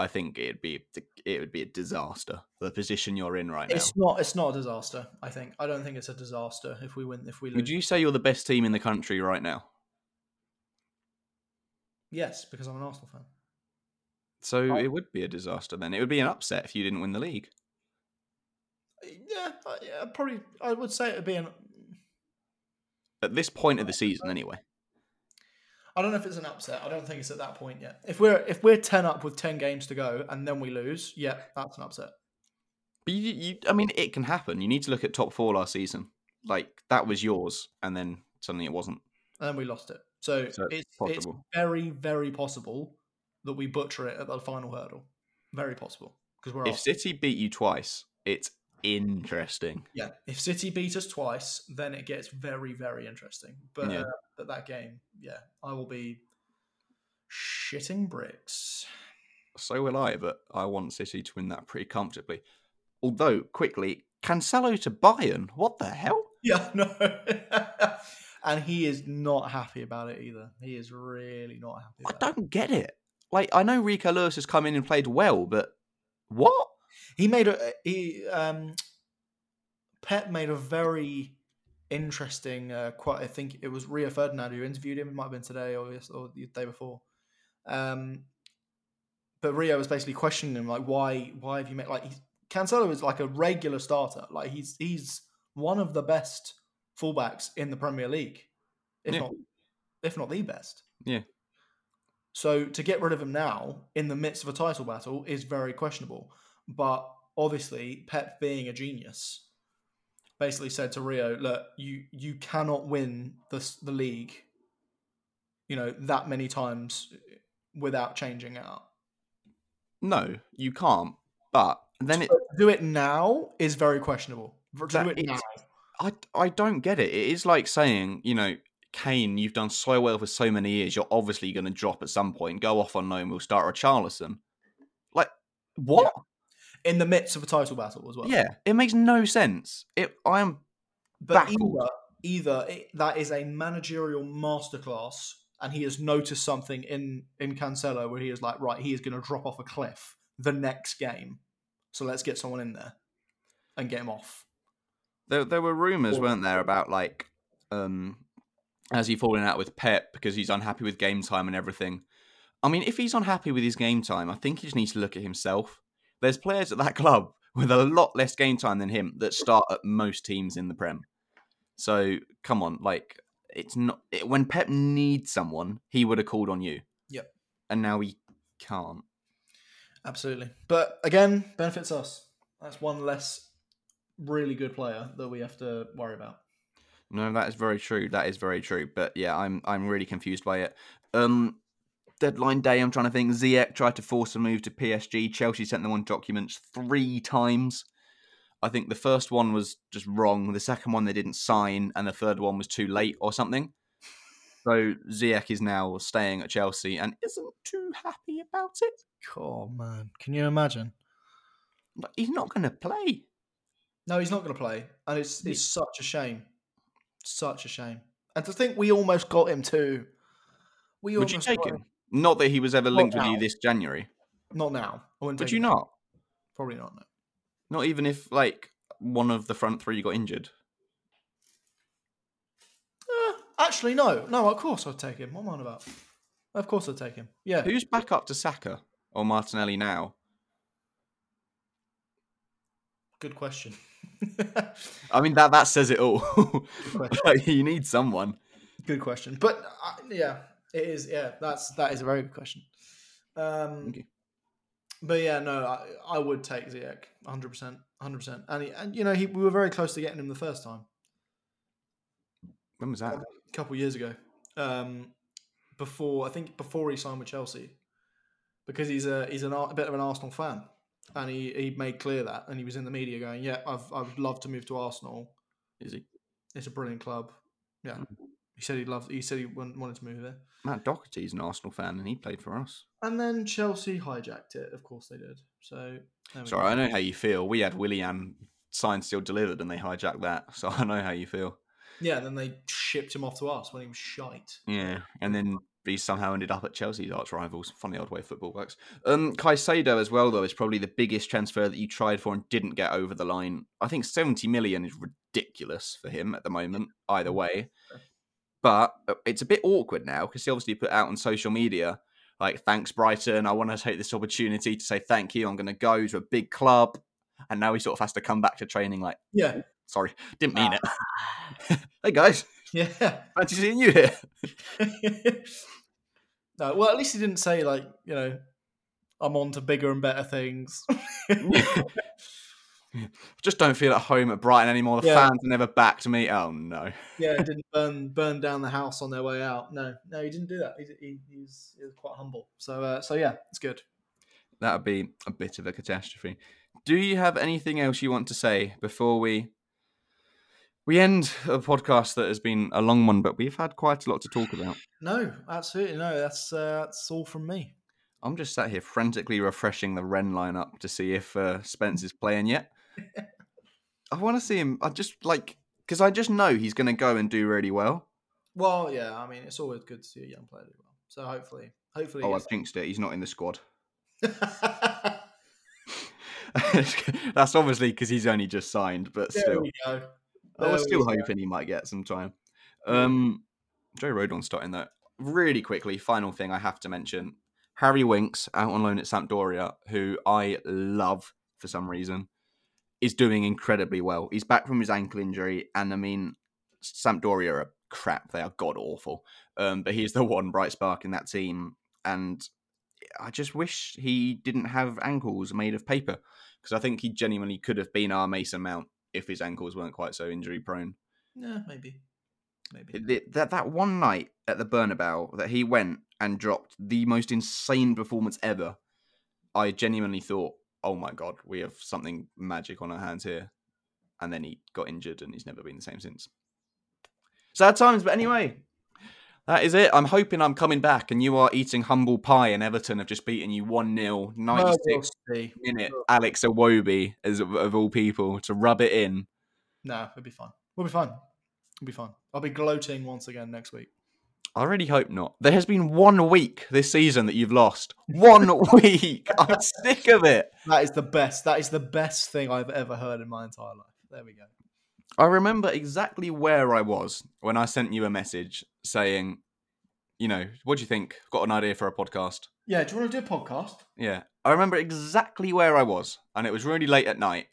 A: I think it'd be it would be a disaster. The position you're in right now.
B: It's not it's not a disaster. I think I don't think it's a disaster if we win if we lose.
A: Would you say you're the best team in the country right now?
B: Yes, because I'm an Arsenal fan.
A: So it would be a disaster then. It would be an upset if you didn't win the league.
B: Yeah, I- yeah, probably. I would say it'd be an.
A: At this point of the season, anyway.
B: I don't know if it's an upset. I don't think it's at that point yet. If we're if we're ten up with ten games to go and then we lose, yeah, that's an upset.
A: But you, you, I mean, it can happen. You need to look at top four last season. Like that was yours, and then suddenly it wasn't.
B: and we lost it. So,
A: So it's
B: it's, it's very, very possible that we butcher it at the final hurdle. Very possible because we're
A: If
B: off.
A: City beat you twice, it's interesting.
B: Yeah, if City beat us twice, then it gets very, very interesting. But
A: Yeah.
B: uh, at that game, yeah, I will be shitting bricks.
A: So will I, but I want City to win that pretty comfortably. Although, quickly, Cancelo to Bayern. What the hell?
B: Yeah, no. and he is not happy about it either. He is really not happy
A: I
B: about it.
A: don't get it. Like, I know Rico Lewis has come in and played well, but what?
B: He made a he um Pep made a very interesting uh, quite I think it was Rio Ferdinand who interviewed him, it might have been today or yes, or the day before. Um but Rio was basically questioning him like why why have you made like he's, Cancelo is like a regular starter. Like he's he's one of the best fullbacks in the Premier League. If
A: Yeah.
B: not if not the best.
A: Yeah.
B: So to get rid of him now in the midst of a title battle is very questionable. But obviously, Pep being a genius, basically said to Rio, "Look, you you cannot win the the league, you know, that many times without changing it up.
A: No, you can't. But then it,
B: So do it now is very questionable. Do it now,
A: I, I don't get it. It is like saying, you know, Kane, you've done so well for so many years. You're obviously going to drop at some point. Go off on loan. We'll start Richarlison. Like what?
B: In the midst of a title battle as well.
A: Yeah, it makes no sense. It. I am.
B: But
A: baffled.
B: either, either it, that is a managerial masterclass, and he has noticed something in in Cancelo where he is like, right, he is going to drop off a cliff the next game, so let's get someone in there and get him off.
A: There, there were rumors,
B: Or-
A: weren't there, about like, um, has he fallen out with Pep because he's unhappy with game time and everything? I mean, if he's unhappy with his game time, I think he just needs to look at himself. There's players at that club with a lot less game time than him that start at most teams in the Prem. So come on, like it's not it, when Pep needs someone, he would have called on you.
B: Yep.
A: And now he can't.
B: Absolutely, but again, benefits us. That's one less really good player that we have to worry about.
A: No, that is very true. That is very true. But yeah, I'm I'm really confused by it. Um, deadline day. I'm trying to think. Ziyech tried to force a move to PSG. Chelsea sent them on documents three times. I think the first one was just wrong. The second one they didn't sign, and the third one was too late or something. So Ziyech is now staying at Chelsea and isn't too happy about it.
B: Oh man, can you imagine?
A: He's not going to play.
B: No, he's not going to play, and it's it's such a shame, such a shame. And to think we almost got him too. We
A: Would you
B: almost
A: take
B: got
A: him? Not that he was ever linked with you this January.
B: Not now. I wouldn't
A: Would
B: take
A: you not?
B: Probably not. No.
A: Not even if like one of the front three got injured.
B: Uh, actually, no. No, of course I'd take him. What am I on about? Of course I'd take him. Yeah.
A: Who's back up to Saka or Martinelli now?
B: Good question.
A: I mean that that says it all. Like, you need someone.
B: Good question. But uh, yeah, it is. Yeah, that's that is a very good question. Um,
A: Okay.
B: But yeah, no, I, I would take Ziyech, hundred percent, hundred percent. And he, and you know, he, we were very close to getting him the first time.
A: When was that?
B: a couple years ago. Um, before I think before he signed with Chelsea, because he's a he's an, a bit of an Arsenal fan, and he, he made clear that, and he was in the media going, "Yeah, I've I'd love to move to Arsenal.
A: Is he?
B: It's a brilliant club." Yeah,
A: Mm.
B: He said he loved. He said he wanted to move there,
A: Matt Doherty's an Arsenal fan and he played for us.
B: and then Chelsea hijacked it. Of course they did. So
A: Sorry,
B: go.
A: I know how you feel. We had Willian signed, still delivered, and they hijacked that. So I know how you feel.
B: yeah, and then they shipped him off to us when he was shite.
A: Yeah, and then he somehow ended up at Chelsea's arch rivals. Funny old way football works. Um, Caicedo as well, though, is probably the biggest transfer that you tried for and didn't get over the line. I think seventy million is ridiculous for him at the moment. Either way, but uh, it's a bit awkward now because he obviously put out on social media like, "Thanks, Brighton. I want to take this opportunity to say thank you. I'm going to go to a big club." And now he sort of has to come back to training like,
B: Yeah,
A: sorry, didn't mean it. hey guys,
B: yeah.
A: fancy seeing you here.
B: no, well, at least he didn't say like you know, I'm on to bigger and better things.
A: Just don't feel at home at Brighton anymore. The
B: Yeah.
A: fans never backed me. Oh no.
B: Yeah, didn't burn burn down the house on their way out. No, no, he didn't do that. He, he, he, was, he was quite humble. So, uh, so yeah, it's good.
A: That would be a bit of a catastrophe. Do you have anything else you want to say before we we end a podcast that has been a long one, but we've had quite a lot to talk about.
B: No, absolutely no. That's uh, that's all from me.
A: I'm just sat here frantically refreshing the Rennes lineup to see if uh, Spence is playing yet. I want to see him. I just like because I just know he's going to go and do really well.
B: Well, yeah, I mean, it's always good to see a young player do well. So hopefully, hopefully,
A: Oh, I've jinxed it. He's not in the squad. That's obviously because he's only just signed, but
B: there
A: still.
B: we go.
A: I was still
B: go.
A: hoping he might get some time. Um, Joe Rodon starting that really quickly. Final thing I have to mention: Harry Winks out on loan at Sampdoria, who I love for some reason, is doing incredibly well. He's back from his ankle injury, and I mean, Sampdoria are crap. They are god awful. Um, but he's the one bright spark in that team, and I just wish he didn't have ankles made of paper because I think he genuinely could have been our Mason Mount if his ankles weren't quite so injury prone.
B: Yeah, maybe, maybe.
A: That that one night at the Bernabeu that he went and dropped the most insane performance ever, I genuinely thought, "Oh my god, we have something magic on our hands here." And then he got injured, and he's never been the same since. Sad times, but anyway, that is it. I'm hoping I'm coming back, and you are eating humble pie, and Everton have just beaten you one 0 96
B: we'll
A: minute. Alex Iwobi, as of, of all people, to rub it in.
B: No, it'll be fine. We'll be fine. We'll be fine. I'll be gloating once again next week.
A: I really hope not. There has been one week this season that you've lost. One week. I'm sick of it.
B: That is the best. That is the best thing I've ever heard in my entire life. There we go.
A: I remember exactly where I was when I sent you a message saying, you know, what do you think? Got an idea for a podcast.
B: Yeah, do you want to do a podcast?
A: Yeah. I remember exactly where I was, and it was really late at night.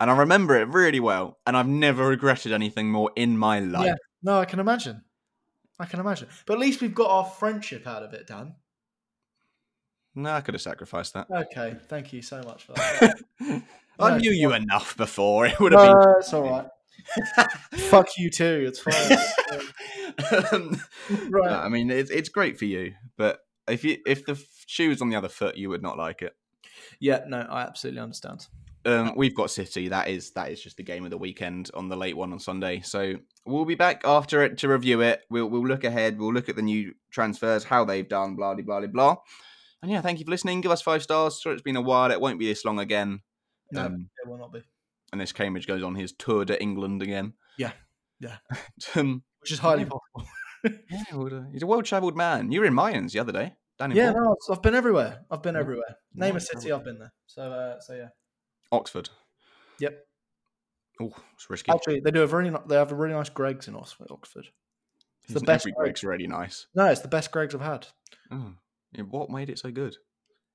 A: And I remember it really well, and I've never regretted anything more in my life.
B: Yeah. No, I can imagine. I can imagine. But at least we've got our friendship out of it, Dan.
A: No, I could have sacrificed that.
B: Okay, thank you so much for that.
A: I
B: No,
A: knew you enough before. It would have
B: no, it's all right. Fuck you too. It's fine.
A: um,
B: right.
A: No, I mean, it's it's great for you, but if you if the shoe was on the other foot, you would not like it.
B: Yeah, no, I absolutely understand.
A: Um, we've got City. That is that is just the game of the weekend on the late one on Sunday. So we'll be back after it to review it. We'll we'll look ahead. We'll look at the new transfers, how they've done, blah blah blah blah. And yeah, thank you for listening. Give us five stars. Sure, it's been a while. It won't be this long again.
B: No,
A: Um,
B: it will not be.
A: unless Cambridge goes on his tour to England again.
B: Yeah, yeah.
A: um,
B: Which is highly possible.
A: yeah, well, uh, he's a well-travelled man. You were in Mayans the other day. Down in
B: Yeah, no, I've- been everywhere. I've been everywhere. Name a city, I've been there. So, uh, so yeah.
A: Oxford.
B: Yep.
A: Oh, it's risky.
B: Actually, they do a very. They have a really nice Greggs in Oxford. Oxford. It's the
A: Isn't
B: best.
A: Every
B: Greg.
A: Greggs really nice.
B: No, it's the best Greggs I've had.
A: Oh, what made it so good?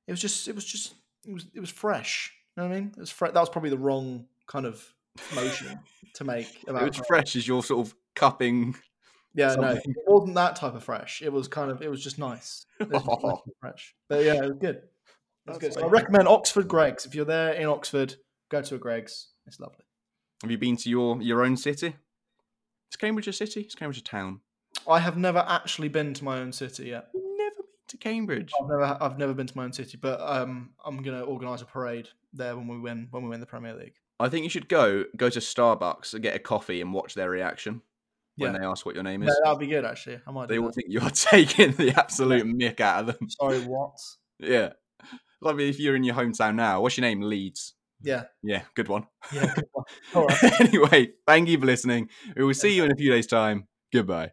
B: It was just. It was just. It was. It was fresh. You know what I mean? It was That was probably the wrong kind of motion to make. About
A: It was fresh as you're sort of cupping.
B: Yeah, no,
A: something.
B: it wasn't that type of fresh. It was kind of. It was just nice. It was nice fresh. But yeah, it was good. It was
A: That's
B: good. So I recommend Oxford Greggs. If you're there in Oxford, go to a Greggs. It's lovely.
A: Have you been to your your own city? Is Cambridge a city? Is Cambridge a town?
B: I have never actually been to my own city yet.
A: You've never been to Cambridge.
B: I've never, I've never been to my own city, but um, I'm going to organise a parade there when we win when we win the Premier League.
A: I think you should go go to Starbucks and get a coffee and watch their reaction when
B: Yeah.
A: they ask what your name
B: Yeah,
A: is.
B: that'd be good actually. I might.
A: They
B: Do
A: all
B: that.
A: think you're taking the absolute mick out of them.
B: Sorry, what?
A: Yeah. Like if you're in your hometown now, what's your name? Leeds.
B: Yeah,
A: Yeah, good one.
B: yeah. good one. All right.
A: anyway, thank you for listening. We will see you in a few days' time. Goodbye.